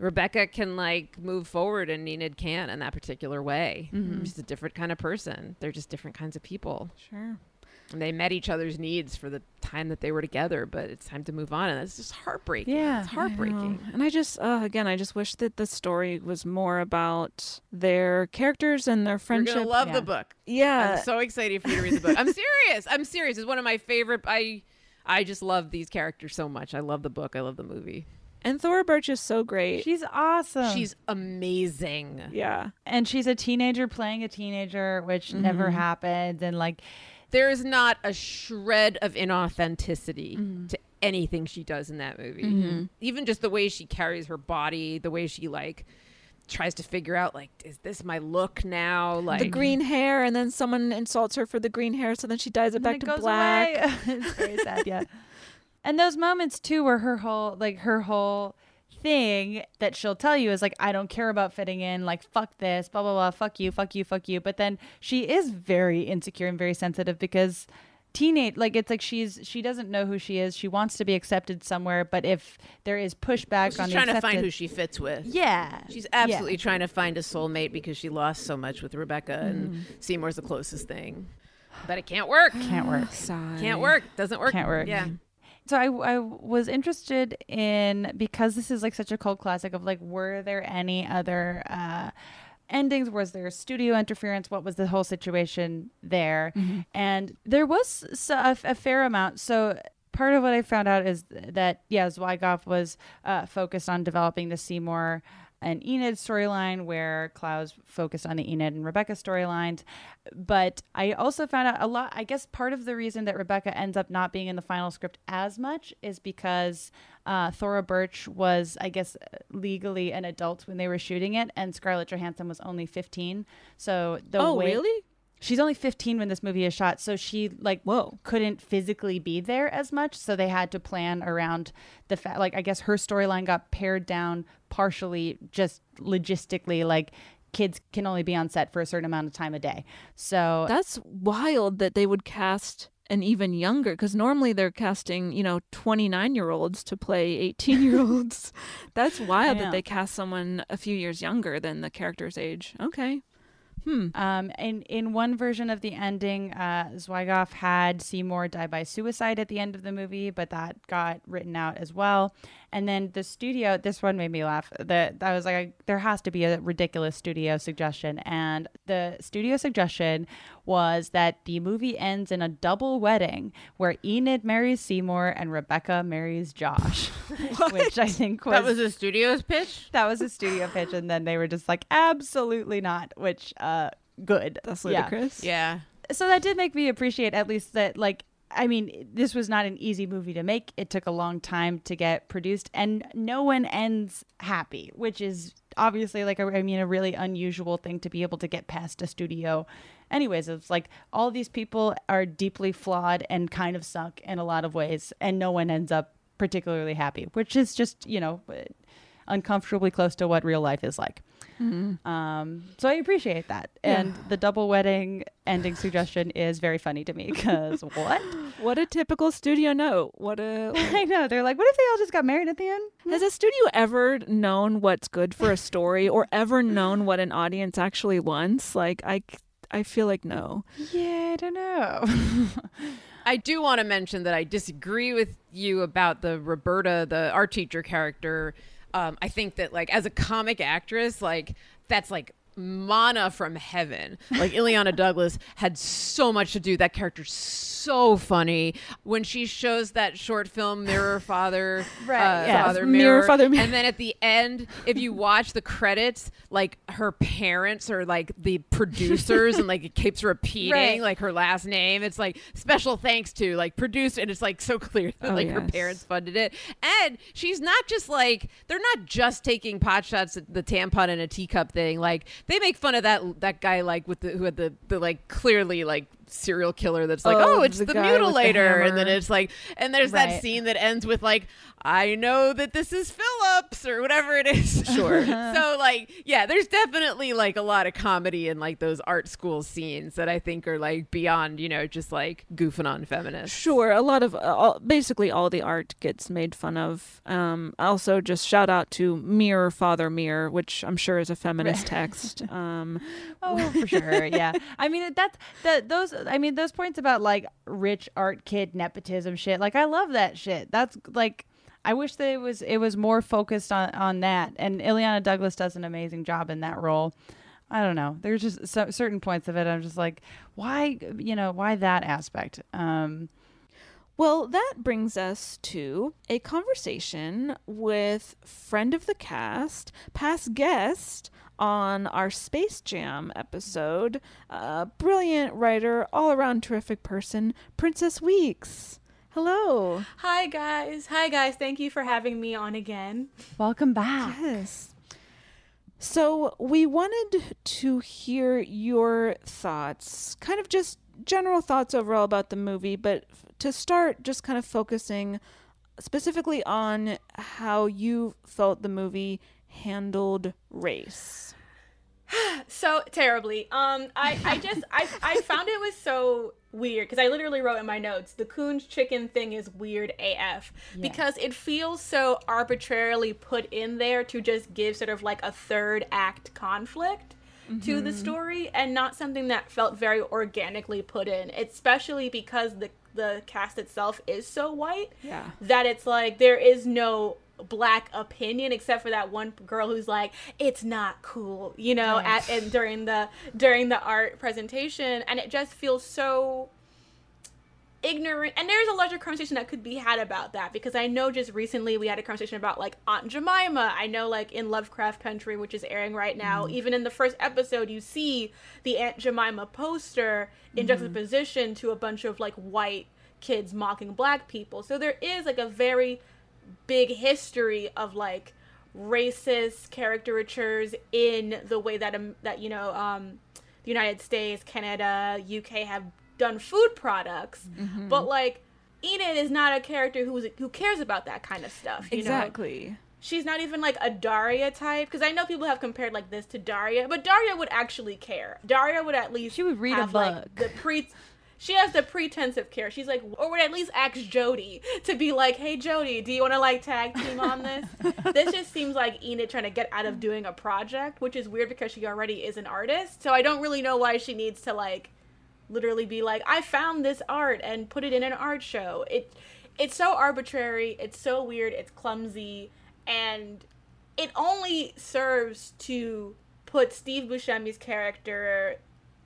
Rebecca can like move forward and Enid can't in that particular way. Mhm. She's a different kind of person. They're just different kinds of people. Sure. And they met each other's needs for the time that they were together, but it's time to move on, and it's just heartbreaking. Yeah, it's I heartbreaking. And I just, uh, again, I just wish that the story was more about their characters and their You're friendship. gonna love the book. Yeah. I'm so excited for you to read the book. I'm serious. I'm serious. It's one of my favorite. I I just love these characters so much. I love the book. I love the movie. And Thora Birch is so great. she's awesome She's amazing. yeah. and she's a teenager playing a teenager which never Mhm. happened and like There is not a shred of inauthenticity Mm-hmm. to anything she does in that movie. Mhm. Even just the way she carries her body, the way she like tries to figure out like, is this my look now? Like the green hair, and then someone insults her for the green hair, so then she dyes it And back it to goes black. away. it's very sad, yeah. And those moments too, where her whole like her whole thing that she'll tell you is like, I don't care about fitting in, like fuck this, blah blah blah, fuck you, fuck you, fuck you. But then she is very insecure and very sensitive because teenage like it's like she's she doesn't know who she is. She wants to be accepted somewhere, but if there is pushback She's on the trying to find who she fits with. Yeah. She's Yeah. absolutely trying to find a soulmate because she lost so much with Rebecca and Mhm. Seymour's the closest thing. But it can't work. Can't work. Can't work. Doesn't work. Can't work. Yeah. So I, I was interested in because this is like such a cult classic of like were there any other uh endings? Was there studio interference? What was the whole situation there? Mhm. and there was a fair amount. So part of what I found out is that yeah Zwigoff was uh, focused on developing the Seymour and Enid storyline where Clowes focused on the Enid and Rebecca storylines. But I also found out a lot. I guess part of the reason that Rebecca ends up not being in the final script as much is because uh, Thora Birch was, I guess, legally an adult when they were shooting it, and Scarlett Johansson was only 15. So the Oh, way- really? She's only 15 when this movie is shot, so she like whoa couldn't physically be there as much. So they had to plan around the fact, like I guess her storyline got pared down partially, just logistically, like kids can only be on set for a certain amount of time a day. So That's wild that they would cast an even younger because normally they're casting you know 29 year olds to play 18 year olds that's wild that they cast someone a few years younger than the character's age okay Hmm. Um, in in one version of the ending, uh, Zwigoff had Seymour die by suicide at the end of the movie, but that got written out as well. And then the studio, this one made me laugh. That I was like, there has to be a ridiculous studio suggestion, and the studio suggestion was that the movie ends in a double wedding where Enid marries Seymour and Rebecca marries Josh, which I think was That was a studio's pitch? That was a studio pitch, and then they were just like, absolutely not, which uh good. That's Yeah. ludicrous. Yeah. So that did make me appreciate at least that like I mean, this was not an easy movie to make. It took a long time to get produced, and no one ends happy, which is obviously like a, I mean, a really unusual thing to be able to get past a studio. Anyways, it's like all these people are deeply flawed and kind of suck in a lot of ways, and no one ends up particularly happy, which is just you know uncomfortably close to what real life is like. Mhm. Um, so I appreciate that. Yeah. And the double wedding ending suggestion is very funny to me because what? What a typical studio note. What a. I know. They're like, what if they all just got married at the end? Has a studio ever known what's good for a story or ever known what an audience actually wants? Like, I, I feel like no. Yeah, I don't know. I do want to mention that I disagree with you about the Roberta, the art teacher character. Um, I think that like as a comic actress, like that's like mana from heaven. Like Illeana Douglas had so much to do. That character's so funny when she shows that short film Mirror Father, Right, uh, yes. Father Mirror, Mirror, Father, Mirror. and then at the end, if you watch the credits, like her parents are like the producers, and like it keeps repeating Right. like her last name. It's like special thanks to like produced, and it's like so clear that Oh, like her parents funded it. And she's not just like they're not just taking pot shots at the tampon in a teacup thing. Like they make fun of that that guy like with the who had the the like clearly like serial killer that's like Oh, oh, it's the the, with the mutilator and then it's like and there's Right. that scene that ends with like i know that this is phillips or whatever it is Sure. so like yeah there's definitely like a lot of comedy in like those art school scenes that i think are like beyond you know just like goofing on feminists Sure, a lot of uh, all, basically all the art gets made fun of. Um, also, just shout out to Mirror Father Mirror, which I'm sure is a feminist text. Um, Oh, for sure. Yeah. I mean, that's that those I mean, those points about like rich art kid nepotism shit. Like I love that shit. That's like I wish that it was it was more focused on on that. And Illeana Douglas does an amazing job in that role. I don't know. There's just so, certain points of it. I'm just like, why, you know, why that aspect? Um, Well, that brings us to a conversation with friend of the cast, past guest on our Space Jam episode, uh, brilliant writer, all around terrific person, Princess Weekes. Hello. Hi guys. Hi guys. Thank you for having me on again. welcome back. Yes. So, we wanted to hear your thoughts, kind of just general thoughts overall about the movie, but to start, just kind of focusing specifically on how you felt the movie handled race. So terribly. Um I I just I I found it was so weird because I literally wrote in my notes the Coons chicken thing is weird AF because it feels so arbitrarily put in there to just give sort of like a third act conflict to the Mhm. story and not something that felt very organically put in, especially because the the cast itself is so white Yeah. that it's like there is no black opinion except for that one girl who's like it's not cool you know Yes. at and during the during the art presentation and it just feels so ignorant and there's a larger conversation that could be had about that because i know just recently we had a conversation about like aunt jemima i know like in lovecraft country which is airing right now Mhm. even in the first episode you see the aunt jemima poster in Mhm. juxtaposition to a bunch of like white kids mocking black people so there is like a very big history of like racist caricatures in the way that um, that you know um the United States, Canada, UK have done food products, Mhm. but like Enid is not a character who's who cares about that kind of stuff. You Know? Exactly. She's not even like a Daria type because I know people have compared like this to Daria, but Daria would actually care. Daria would at least she would read a have, like, book. the pre. she has the pretense of care. She's like, or would at least ask Jodie to be like, "Hey, Jodie, do you want to like tag team on this?" this just seems like Enid trying to get out of doing a project, which is weird because she already is an artist. So I don't really know why she needs to like, literally be like, "I found this art and put it in an art show." It, it's so arbitrary. It's so weird. It's clumsy, and it only serves to put Steve Buscemi's character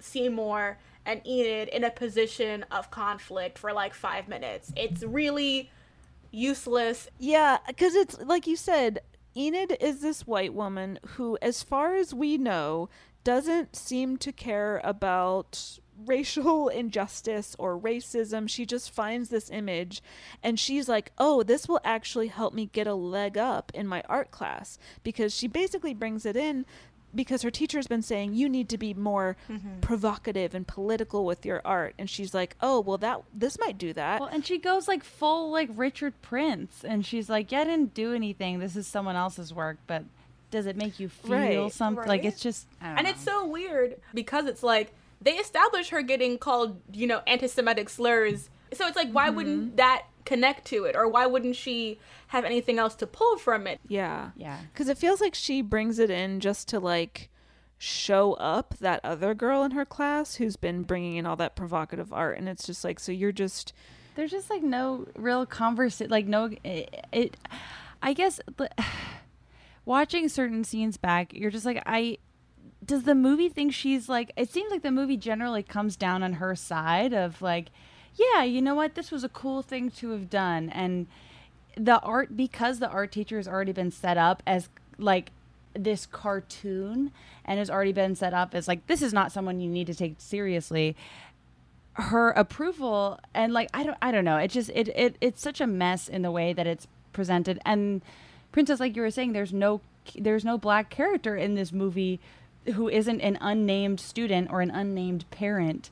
Seymour and Enid in a position of conflict for like five minutes. It's really useless. Yeah, because it's like you said, Enid is this white woman who, as far as we know, doesn't seem to care about racial injustice or racism. She just finds this image and she's like, oh, this will actually help me get a leg up in my art class because she basically brings it in because her teacher's been saying you need to be more Mhm. provocative and political with your art and she's like oh well that this might do that Well, and she goes like full like Richard Prince, and she's like, "Yeah, I didn't do anything. This is someone else's work, but does it make you feel Right. something? Like it's just, I don't and know. it's so weird because it's like they establish her getting called, you know, anti-Semitic slurs. So it's like, why wouldn't that connect to it, or why wouldn't she have anything else to pull from it? yeah yeah because it feels like she brings it in just to like show up that other girl in her class who's been bringing in all that provocative art and it's just like so you're just there's just like no real conversation like no it, it i guess the- watching certain scenes back you're just like i does the movie think she's like it seems like the movie generally comes down on her side of like yeah you know what this was a cool thing to have done and the art because the art teacher has already been set up as like this cartoon and has already been set up as like this is not someone you need to take seriously her approval and like I don't I don't know. It just it, it it's such a mess in the way that it's presented. And Princess, like you were saying, there's no there's no black character in this movie who isn't an unnamed student or an unnamed parent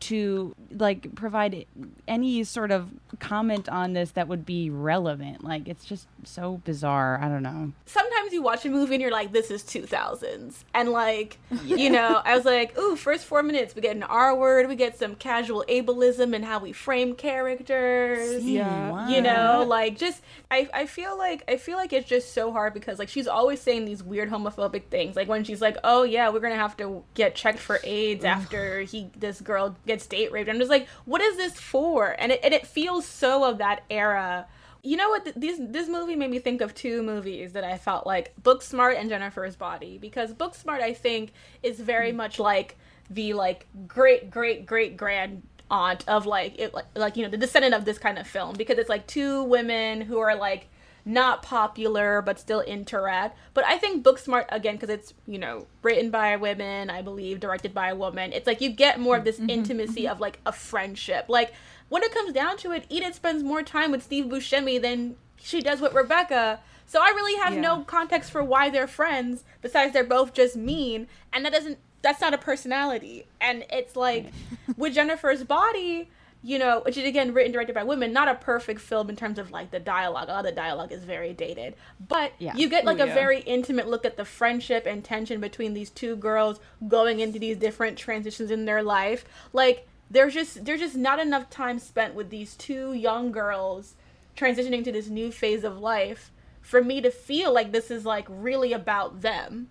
to like provide any sort of comment on this that would be relevant. Like it's just so bizarre. I don't know. Sometimes you watch a movie and you're like, this is 2000s. And like, you know, I was like, ooh, first four minutes, we get an R word, we get some casual ableism and how we frame characters. Yeah. You know, like just, I, I feel like, I feel like it's just so hard because like she's always saying these weird homophobic things. Like when she's like, oh yeah, we're going to have to get checked for AIDS after he, this girl gets date raped. I'm just like, what is this for? And it, and it feels so of that era. You know what? Th- This this movie made me think of two movies that I felt like Booksmart and Jennifer's Body because Booksmart I think is very mm. much like the like great great great grand aunt of like it like, like you know the descendant of this kind of film because it's like two women who are like not popular but still interact. But I think Booksmart again because it's you know written by women, I believe, directed by a woman. It's like you get more of this mm-hmm, intimacy mm-hmm. of like a friendship. Like when it comes down to it, Edith spends more time with Steve Buscemi than she does with Rebecca. So I really have no context for why they're friends besides they're both just mean and that doesn't that's not a personality. And it's like with Jennifer's body, you know, which is again written directed by women, not a perfect film in terms of like the dialogue. A lot of the dialogue is very dated. But Yeah. you get like Ooh, a yeah. very intimate look at the friendship and tension between these two girls going into these different transitions in their life. Like there's just there's just not enough time spent with these two young girls transitioning to this new phase of life for me to feel like this is like really about them.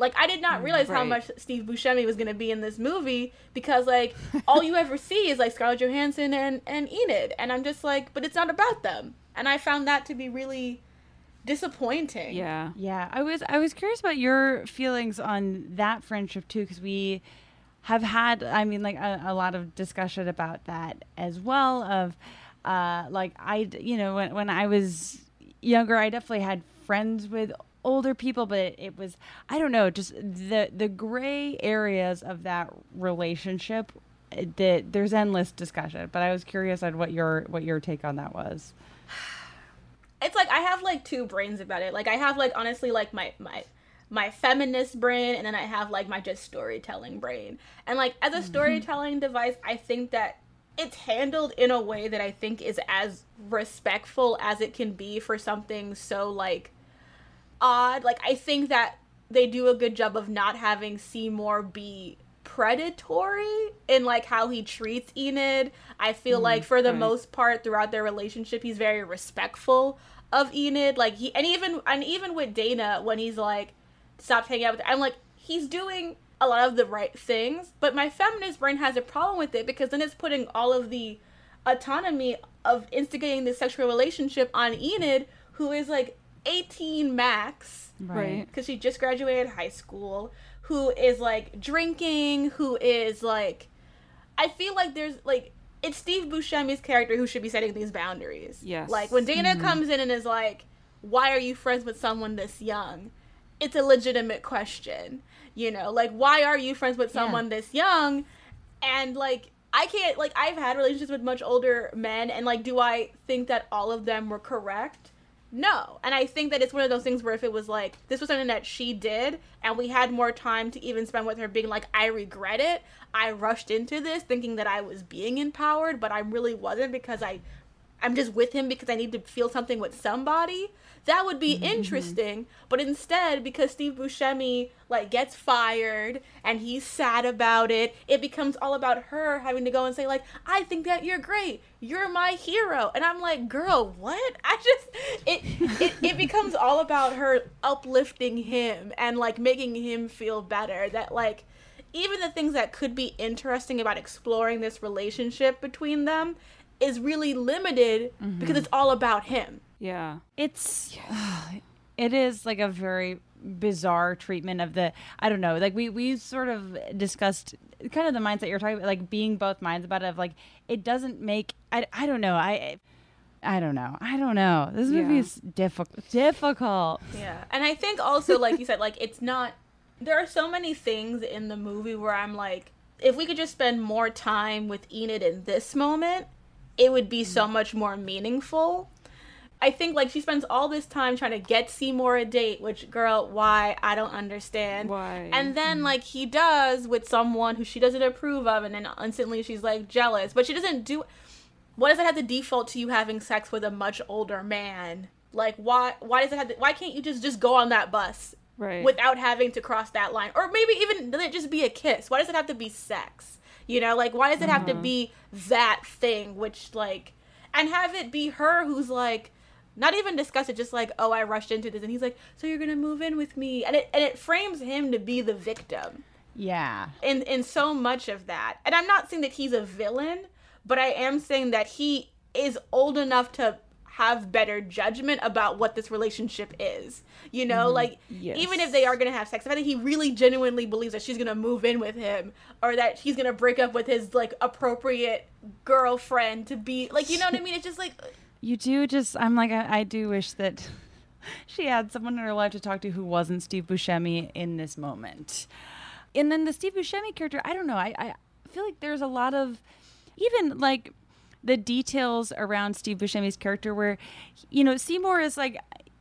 Like I did not realize how much Steve Buscemi was gonna be in this movie because like all you ever see is like Scarlett Johansson and and Enid, and I'm just like, but it's not about them, and I found that to be really disappointing. Yeah. Yeah, I was I was curious about your feelings on that friendship too because we have had I mean like a, a lot of discussion about that as well of uh like I you know when when I was younger I definitely had friends with older people but it, it was I don't know just the the gray areas of that relationship uh, that there's endless discussion but I was curious on what your what your take on that was. it's like I have like two brains about it. Like I have like honestly like my my my feminist brain and then I have like my just storytelling brain. And like as a storytelling device, I think that it's handled in a way that I think is as respectful as it can be for something so like odd. Like I think that they do a good job of not having Seymour be predatory in like how he treats Enid. I feel Mm, like for the right. most part throughout their relationship he's very respectful of Enid. Like he and even and even with Dana when he's like stop hanging out with her, I'm like he's doing a lot of the right things, but my feminist brain has a problem with it because then it's putting all of the autonomy of instigating this sexual relationship on Enid who is like 18 max Right. because she just graduated high school who is like drinking who is like i feel like there's like it's steve buscemi's character who should be setting these boundaries Yes. like when dana Mhm. comes in and is like why are you friends with someone this young it's a legitimate question you know like why are you friends with someone this young and like i can't like i've had relationships with much older men and like do i think that all of them were correct no. And I think that it's one of those things where if it was like, this was something that she did, and we had more time to even spend with her being like, I regret it. I rushed into this thinking that I was being empowered, but I really wasn't because I. I'm just with him because I need to feel something with somebody. That would be mm-hmm, mm-hmm. interesting, but instead, because Steve Buscemi like gets fired and he's sad about it, it becomes all about her having to go and say like, "I think that you're great. You're my hero," and I'm like, "Girl, what?" I just it it, it becomes all about her uplifting him and like making him feel better. That like even the things that could be interesting about exploring this relationship between them is really limited because mm-hmm. it's all about him. Yeah. It's it is like a very bizarre treatment of the I don't know like we we sort of discussed kind of the mindset you're talking about like being both minds about it of like it doesn't make I, I don't know I I don't know I don't know this movie Yeah. is difficult difficult Yeah. And I think also like you said like it's not there are so many things in the movie where I'm like if we could just spend more time with Enid in this moment, it would be so mm. much more meaningful. I think like she spends all this time trying to get Seymour a date, which girl, why I don't understand. Why? And then like he does with someone who she doesn't approve of, and then instantly she's like jealous. But she doesn't do. Why does it have to default to you having sex with a much older man? Like why? Why does it have to? Why can't you just just go on that bus Right. without having to cross that line, or maybe even let it just be a kiss? Why does it have to be sex? You know, like why does it have to Uh-huh. be that thing? Which like, and have it be her who's like not even discuss it just like oh i rushed into this and he's like so you're gonna move in with me? And it and it frames him to be the victim. Yeah. In in so much of that. And i'm not saying that he's a villain but i am saying that he is old enough to have better judgment about what this relationship is. You know Mhm. like Yes. even if they are gonna have sex if I think he really genuinely believes that she's gonna move in with him or that he's gonna break up with his like appropriate girlfriend to be like you know what i mean? It's just like you do just I'm like I, I do wish that she had someone in her life to talk to who wasn't Steve Buscemi in this moment. And then the Steve Buscemi character, I don't know. I, I feel like there's a lot of even like the details around Steve Buscemi's character where you know Seymour is like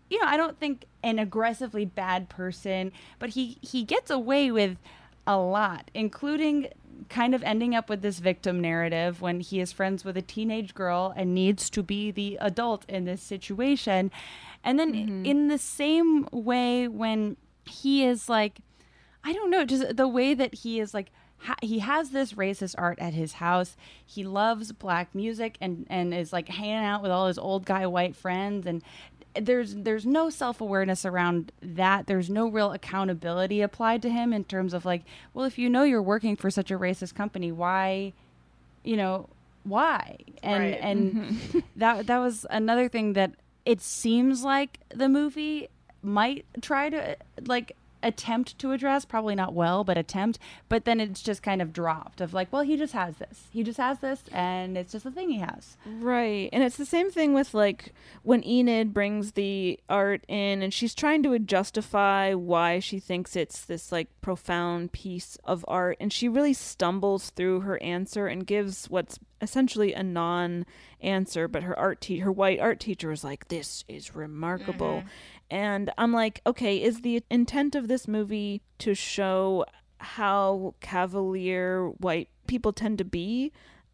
you know I don't think an aggressively bad person, but he he gets away with a lot, including kind of ending up with this victim narrative when he is friends with a teenage girl and needs to be the adult in this situation. And then mm-hmm. in the same way when he is like I don't know, just the way that he is like ha- he has this racist art at his house. He loves black music and and is like hanging out with all his old guy white friends and there's there's no self-awareness around that. There's no real accountability applied to him in terms of like, well, if you know you're working for such a racist company, why you know, why? And Right. and mm-hmm. that that was another thing that it seems like the movie might try to like attempt to address probably not well but attempt but then it's just kind of dropped of like well he just has this he just has this and it's just a thing he has Right. And it's the same thing with like when Enid brings the art in and she's trying to justify why she thinks it's this like profound piece of art and she really stumbles through her answer and gives what's essentially a non answer but her art te- her white art teacher was like this is remarkable. Mm-hmm. And I'm like, okay, is the intent of this movie to show how cavalier white people tend to be?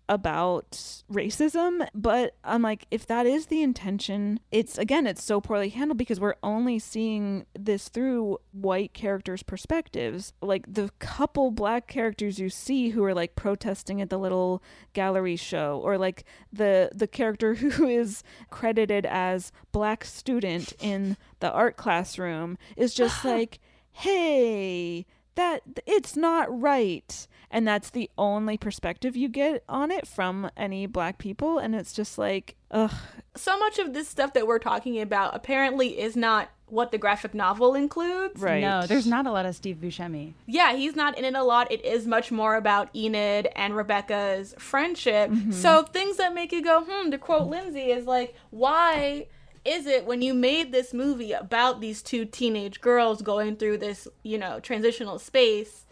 About racism, but I'm like, if that is the intention, it's again, it's so poorly handled because we're only seeing this through white characters' perspectives. Like the couple black characters you see who are like protesting at the little gallery show, or like the the character who is credited as black student in the art classroom is just like, hey, that it's not right. And that's the only perspective you get on it from any black people. And it's just like ugh. So much of this stuff that we're talking about apparently is not what the graphic novel includes. Right. No there's not a lot of steve buscemi. Yeah he's not in it a lot. It is much more about enid and rebecca's friendship. Mm-hmm. so things that make you go hmm to quote lindsay is like why is it when you made this movie about these two teenage girls going through this, you know, transitional space?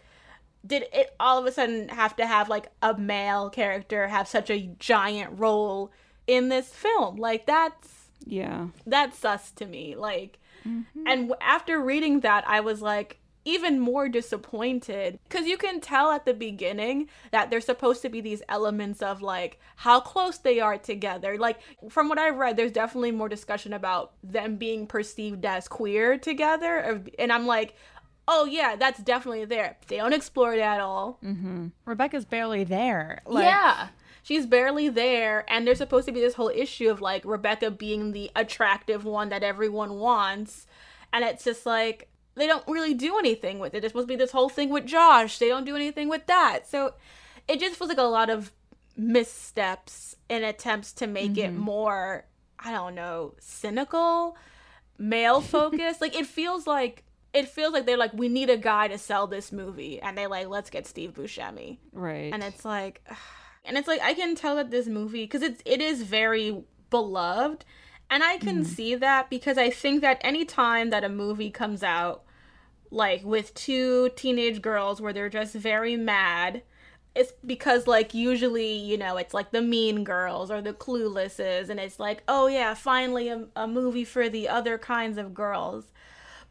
Did it all of a sudden have to have like a male character have such a giant role in this film? Like that's yeah, that's sus to me. Like, mm-hmm. and after reading that, I was like, even more disappointed because you can tell at the beginning that there's supposed to be these elements of like how close they are together. Like from what I've read, there's definitely more discussion about them being perceived as queer together, and I'm like. Oh yeah, that's definitely there. They don't explore it at all. Mm-hmm. Rebecca's barely there. Like, yeah, she's barely there and there's supposed to be this whole issue of like rebecca being the attractive one that everyone wants and it's just like they don't really do anything with it. There's supposed to be this whole thing with Josh. They don't do anything with that. So it just feels like a lot of missteps and attempts to make mm-hmm. it more, I don't know, cynical, male focused. like it feels like it feels like they're like, we need a guy to sell this movie, and they like, let's get Steve Buscemi, right? And it's like, and it's like I can tell that this movie because it's it is very beloved, and I can mm. see that because I think that any time that a movie comes out like with two teenage girls where they're just very mad it's because like usually you know it's like the mean girls or the cluelesses and it's like oh yeah finally a, a movie for the other kinds of girls.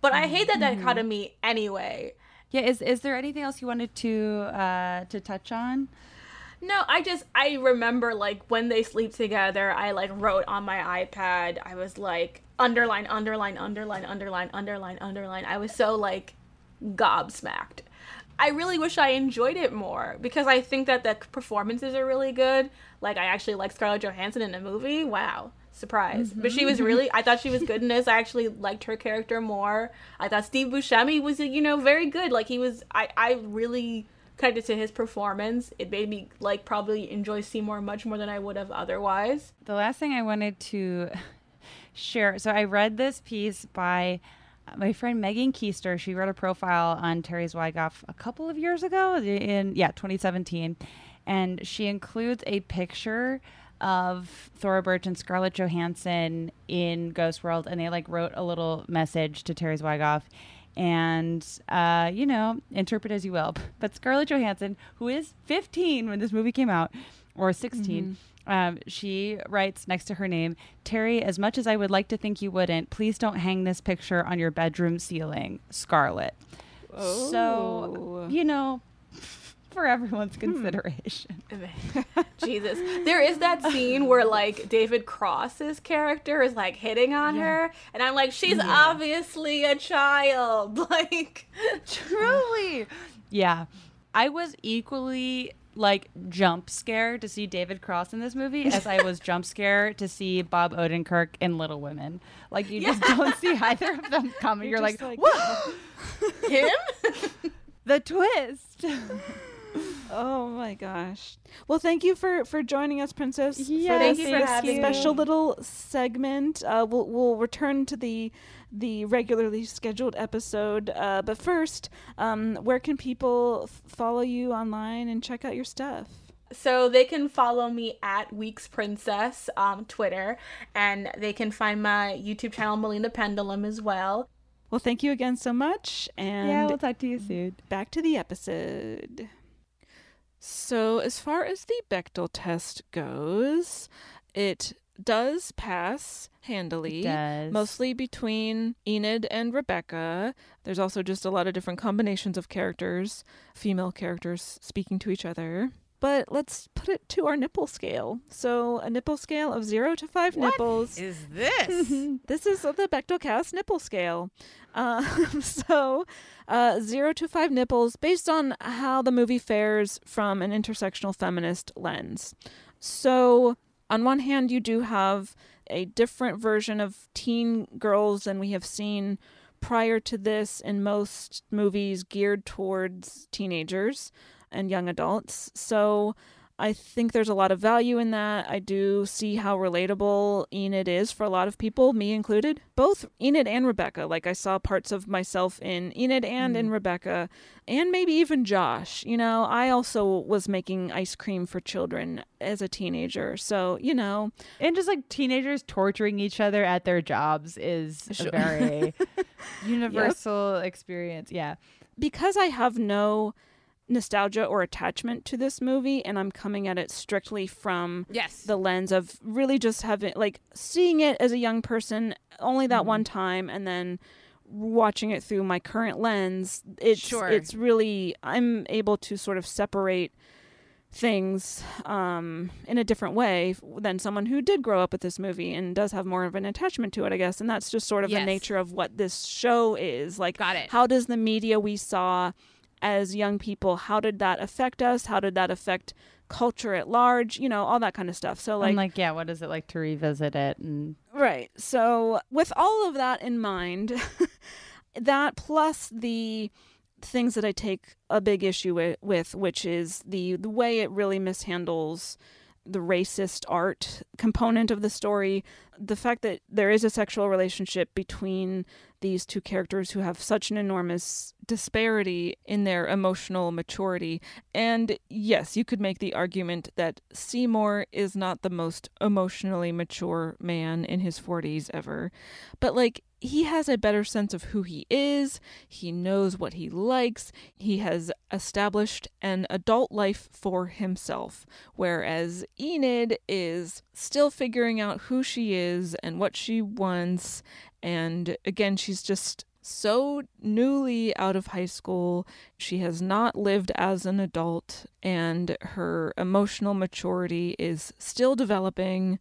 But i hate that mm-hmm. dichotomy anyway. Yeah is is there anything else you wanted to uh to touch on? No i just i remember like when they sleep together i like wrote on my ipad i was like underline, underline, underline, underline, underline, underline. I was so like gobsmacked. I really wish I enjoyed it more because I think that the performances are really good. Like I actually like Scarlett Johansson in a movie. Wow, surprise! Mm-hmm. But she was really. I thought she was good in this. I actually liked her character more. I thought Steve Buscemi was, you know, very good. Like he was. I I really connected to his performance. It made me like probably enjoy Seymour much more than I would have otherwise. The last thing I wanted to share. So I read this piece by my friend Megan Koester. She wrote a profile on Terry Zwigoff a couple of years ago, in yeah 2017, and she includes a picture of Thora Birch and Scarlett Johansson in Ghost World, and they like wrote a little message to Terry Zwigoff. And uh, you know, interpret as you will. But Scarlett Johansson, who is 15 when this movie came out, or 16, mm-hmm um, she writes next to her name, Terry, as much as I would like to think you wouldn't, please don't hang this picture on your bedroom ceiling, Scarlett. Oh. So, you know, for everyone's hmm. consideration. Jesus. There is that scene where like David Cross's character is like hitting on yeah. her and I'm like she's yeah. obviously a child. Like truly. Yeah. I was equally like jump scare to see David Cross in this movie as I was jump scare to see Bob Odenkirk in Little Women. Like you yeah. just don't see either of them coming. You're, You're like, like, what? Him? the twist. oh my gosh. Well, thank you for for joining us, Princess. Yeah, thank you for having special little segment. Uh, we'll we'll return to the the regularly scheduled episode. Uh, but first, um, where can people f- follow you online and check out your stuff? So they can follow me at Weekes Princess on Twitter, and they can find my YouTube channel Melina Pendulum as well. Well, thank you again so much, and yeah, we'll talk to you soon. Back to the episode. So, as far as the Bechdel test goes, it does pass handily. Does. Mostly between Enid and Rebecca. There's also just a lot of different combinations of characters, female characters speaking to each other. but let's put it to our nipple scale. So a nipple scale of zero to five nipples. is this? this is the Bechdelcast nipple scale. Uh, so uh, zero to five nipples based on how the movie fares from an intersectional feminist lens. So on one hand, you do have a different version of teen girls than we have seen prior to this in most movies geared towards teenagers and young adults. So I think there's a lot of value in that. I do see how relatable Enid is for a lot of people, me included. Both Enid and Rebecca. Like I saw parts of myself in Enid and in mm. Rebecca, and maybe even Josh. You know, I also was making ice cream for children as a teenager. So, you know. And just like teenagers torturing each other at their jobs is Sure. a very universal experience. Yeah. because I have no nostalgia or attachment to this movie and I'm coming at it strictly from Yes. the lens of really just having like seeing it as a young person only that one time and then watching it through my current lens it's Sure. it's really I'm able to sort of separate things um, in a different way than someone who did grow up with this movie and does have more of an attachment to it, I guess. And that's just sort of Yes. the nature of what this show is. Like, Got it. how does the media we saw as young people, how did that affect us? how did that affect culture at large? You know, all that kind of stuff. So, Like, like, like, yeah, what is it like to revisit it? And Right. So, with all of that in mind, that plus the things that I take a big issue with, with which is the the way it really mishandles the racist art component of the story, the fact that there is a sexual relationship between these two characters who have such an enormous disparity in their emotional maturity. And yes, you could make the argument that Seymour is not the most emotionally mature man in his 40s ever. But like he has a better sense of who he is. He knows what he likes. He has established an adult life for himself. Whereas Enid is still figuring out who she is and what she wants. And again, she's just so newly out of high school. She has not lived as an adult, and her emotional maturity is still developing.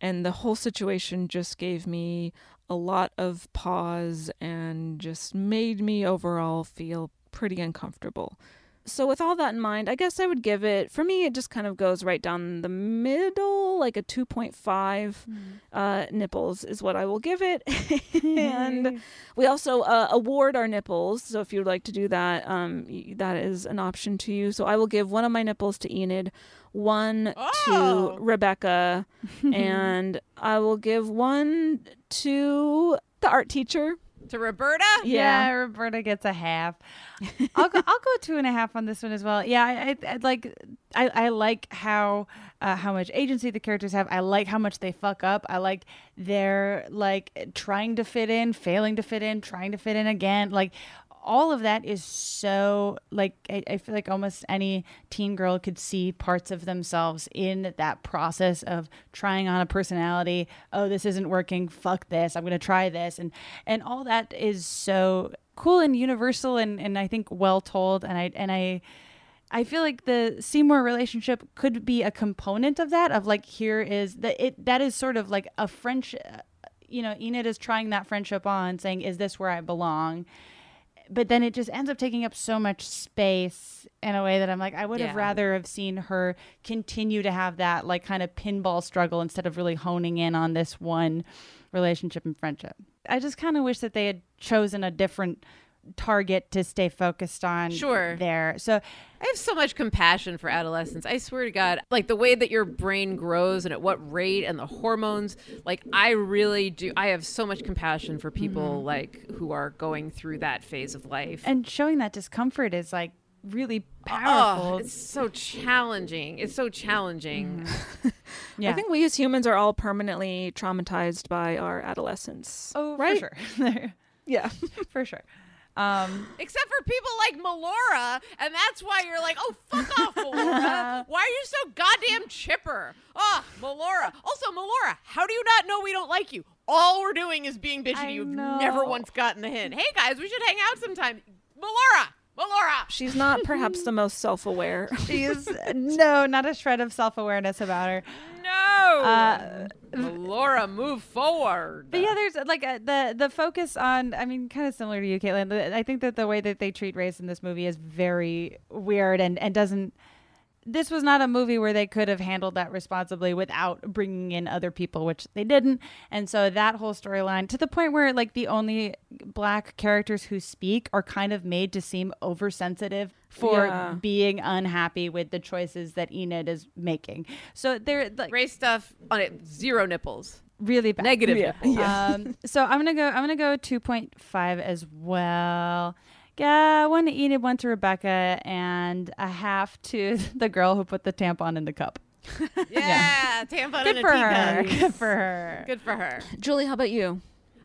And the whole situation just gave me a lot of pause and just made me overall feel pretty uncomfortable. So, with all that in mind, I guess I would give it, for me, it just kind of goes right down the middle, like a 2.5 uh, nipples is what I will give it. and we also uh, award our nipples. So, if you'd like to do that, um, that is an option to you. So, I will give one of my nipples to Enid, one Oh. to Rebecca, and I will give one to the art teacher. To Roberta? Yeah. Yeah, Roberta gets a half. I'll go. I'll go two and a half on this one as well. Yeah, I, I, I like. I, I like how uh, how much agency the characters have. I like how much they fuck up. I like they're like trying to fit in, failing to fit in, trying to fit in again. Like all of that is so like I, I feel like almost any teen girl could see parts of themselves in that process of trying on a personality oh this isn't working fuck this i'm gonna try this and and all that is so cool and universal and and i think well told and i and i I feel like the Seymour relationship could be a component of that. Of like, here is that it that is sort of like a friendship. You know, Enid is trying that friendship on, saying, "Is this where I belong?" But then it just ends up taking up so much space in a way that I'm like, I would have rather have seen her continue to have that like kind of pinball struggle instead of really honing in on this one relationship and friendship. I just kind of wish that they had chosen a different target to stay focused on Sure. there. So I have so much compassion for adolescents. I swear to God, like the way that your brain grows and at what rate and the hormones, like I really do. I have so much compassion for people Mhm. like who are going through that phase of life. and showing that discomfort is like really Oh, powerful. it's so challenging. It's so challenging. Yeah, I think we as humans are all permanently traumatized by our adolescence. Oh, right? for sure. yeah, for sure. Um, Except for people like Melora, and that's why you're like, oh, fuck off, Melora. Why are you so goddamn chipper? Oh, Melora. Also, Melora, how do you not know we don't like you? All we're doing is being bitchy to you. You've never once gotten the hint. Hey, guys, we should hang out sometime. Melora, Laura. She's not perhaps the most self-aware. She is no, not a shred of self awareness about her. No. Uh, Laura, move forward. But yeah, there's like a, the the focus on. I mean, kind of similar to you, Caitlin. I think that the way that they treat race in this movie is very weird and and doesn't. This was not a movie where they could have handled that responsibly without bringing in other people, which they didn't. And so that whole storyline, to the point where like the only black characters who speak are kind of made to seem oversensitive for Yeah. being unhappy with the choices that Enid is making. So they're like race stuff on it. Zero nipples. really bad. Negative nipples. Um, so I'm gonna go. I'm gonna go 2.5 as well. Yeah, one to Enid, one to Rebecca, and a half to the girl who put the tampon in the cup. Yeah, tampon Good in a for her. teacup. Good for her. Good for her. Julie, how about you?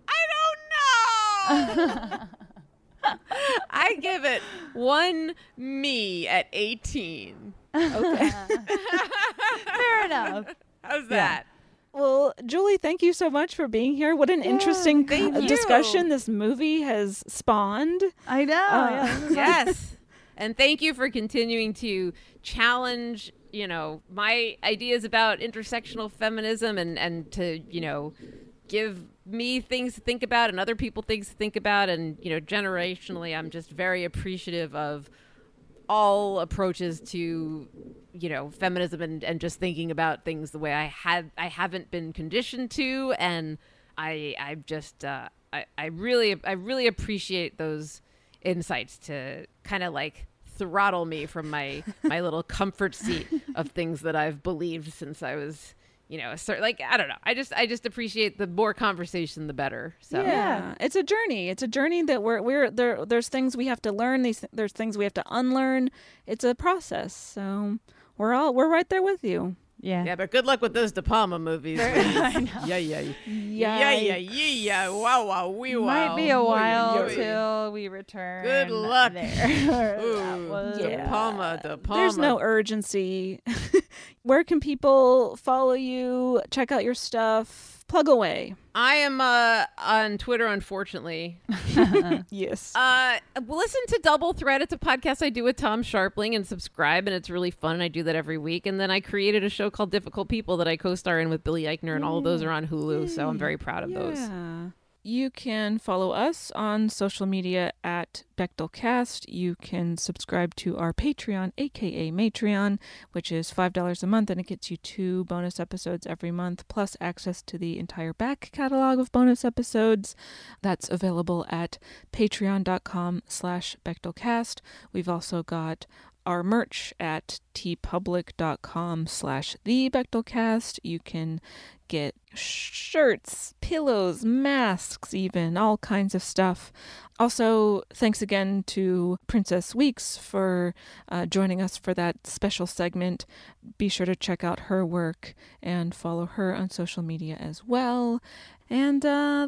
I don't know. I give it one me at 18. Okay. Fair enough. How's that? Well, Julie, thank you so much for being here. What an interesting thank uh, discussion this movie has spawned. I know. Uh, yes. And thank you for continuing to challenge, you know, my ideas about intersectional feminism and and to, you know, give me things to think about and other people things to think about and, you know, generationally I'm just very appreciative of all approaches to you know feminism and, and just thinking about things the way I had I haven't been conditioned to and I I just uh, I I really I really appreciate those insights to kind of like throttle me from my my little comfort seat of things that I've believed since I was you know certain like I don't know I just I just appreciate the more conversation the better so Yeah, it's a journey. It's a journey that we're we're there. There's things we have to learn. These there's things we have to unlearn. It's a process. So we're all we're right there with you. Yeah. Yeah, but good luck with those De Palma movies. I please. Yeah, yeah, yeah, yeah, yeah, yeah. Wow, wow, wee, wow. Might be a while till we return. Good luck. there. Ooh, was- De Palma, De Palma. There's no urgency. Where can people follow you? Check out your stuff. Plug away. I am uh, on Twitter, unfortunately. yes. Uh, listen to Double Threat. It's a podcast I do with Tom Scharpling and subscribe, and it's really fun. And I do that every week. And then I created a show called Difficult People that I co-star in with Billy Eichner, and all of those are on Hulu. So I'm very proud of those. You can follow us on social media at Bechdelcast. You can subscribe to our Patreon, aka Matreon, which is $5 a month, and it gets you two bonus episodes every month, plus access to the entire back catalog of bonus episodes. That's available at patreon.com slash Bechdelcast. We've also got our merch at teepublic.com slash the Bechdelcast. You can get shirts, pillows, masks, even all kinds of stuff. Also, thanks again to Princess Weekes for uh, joining us for that special segment. Be sure to check out her work and follow her on social media as well. And uh,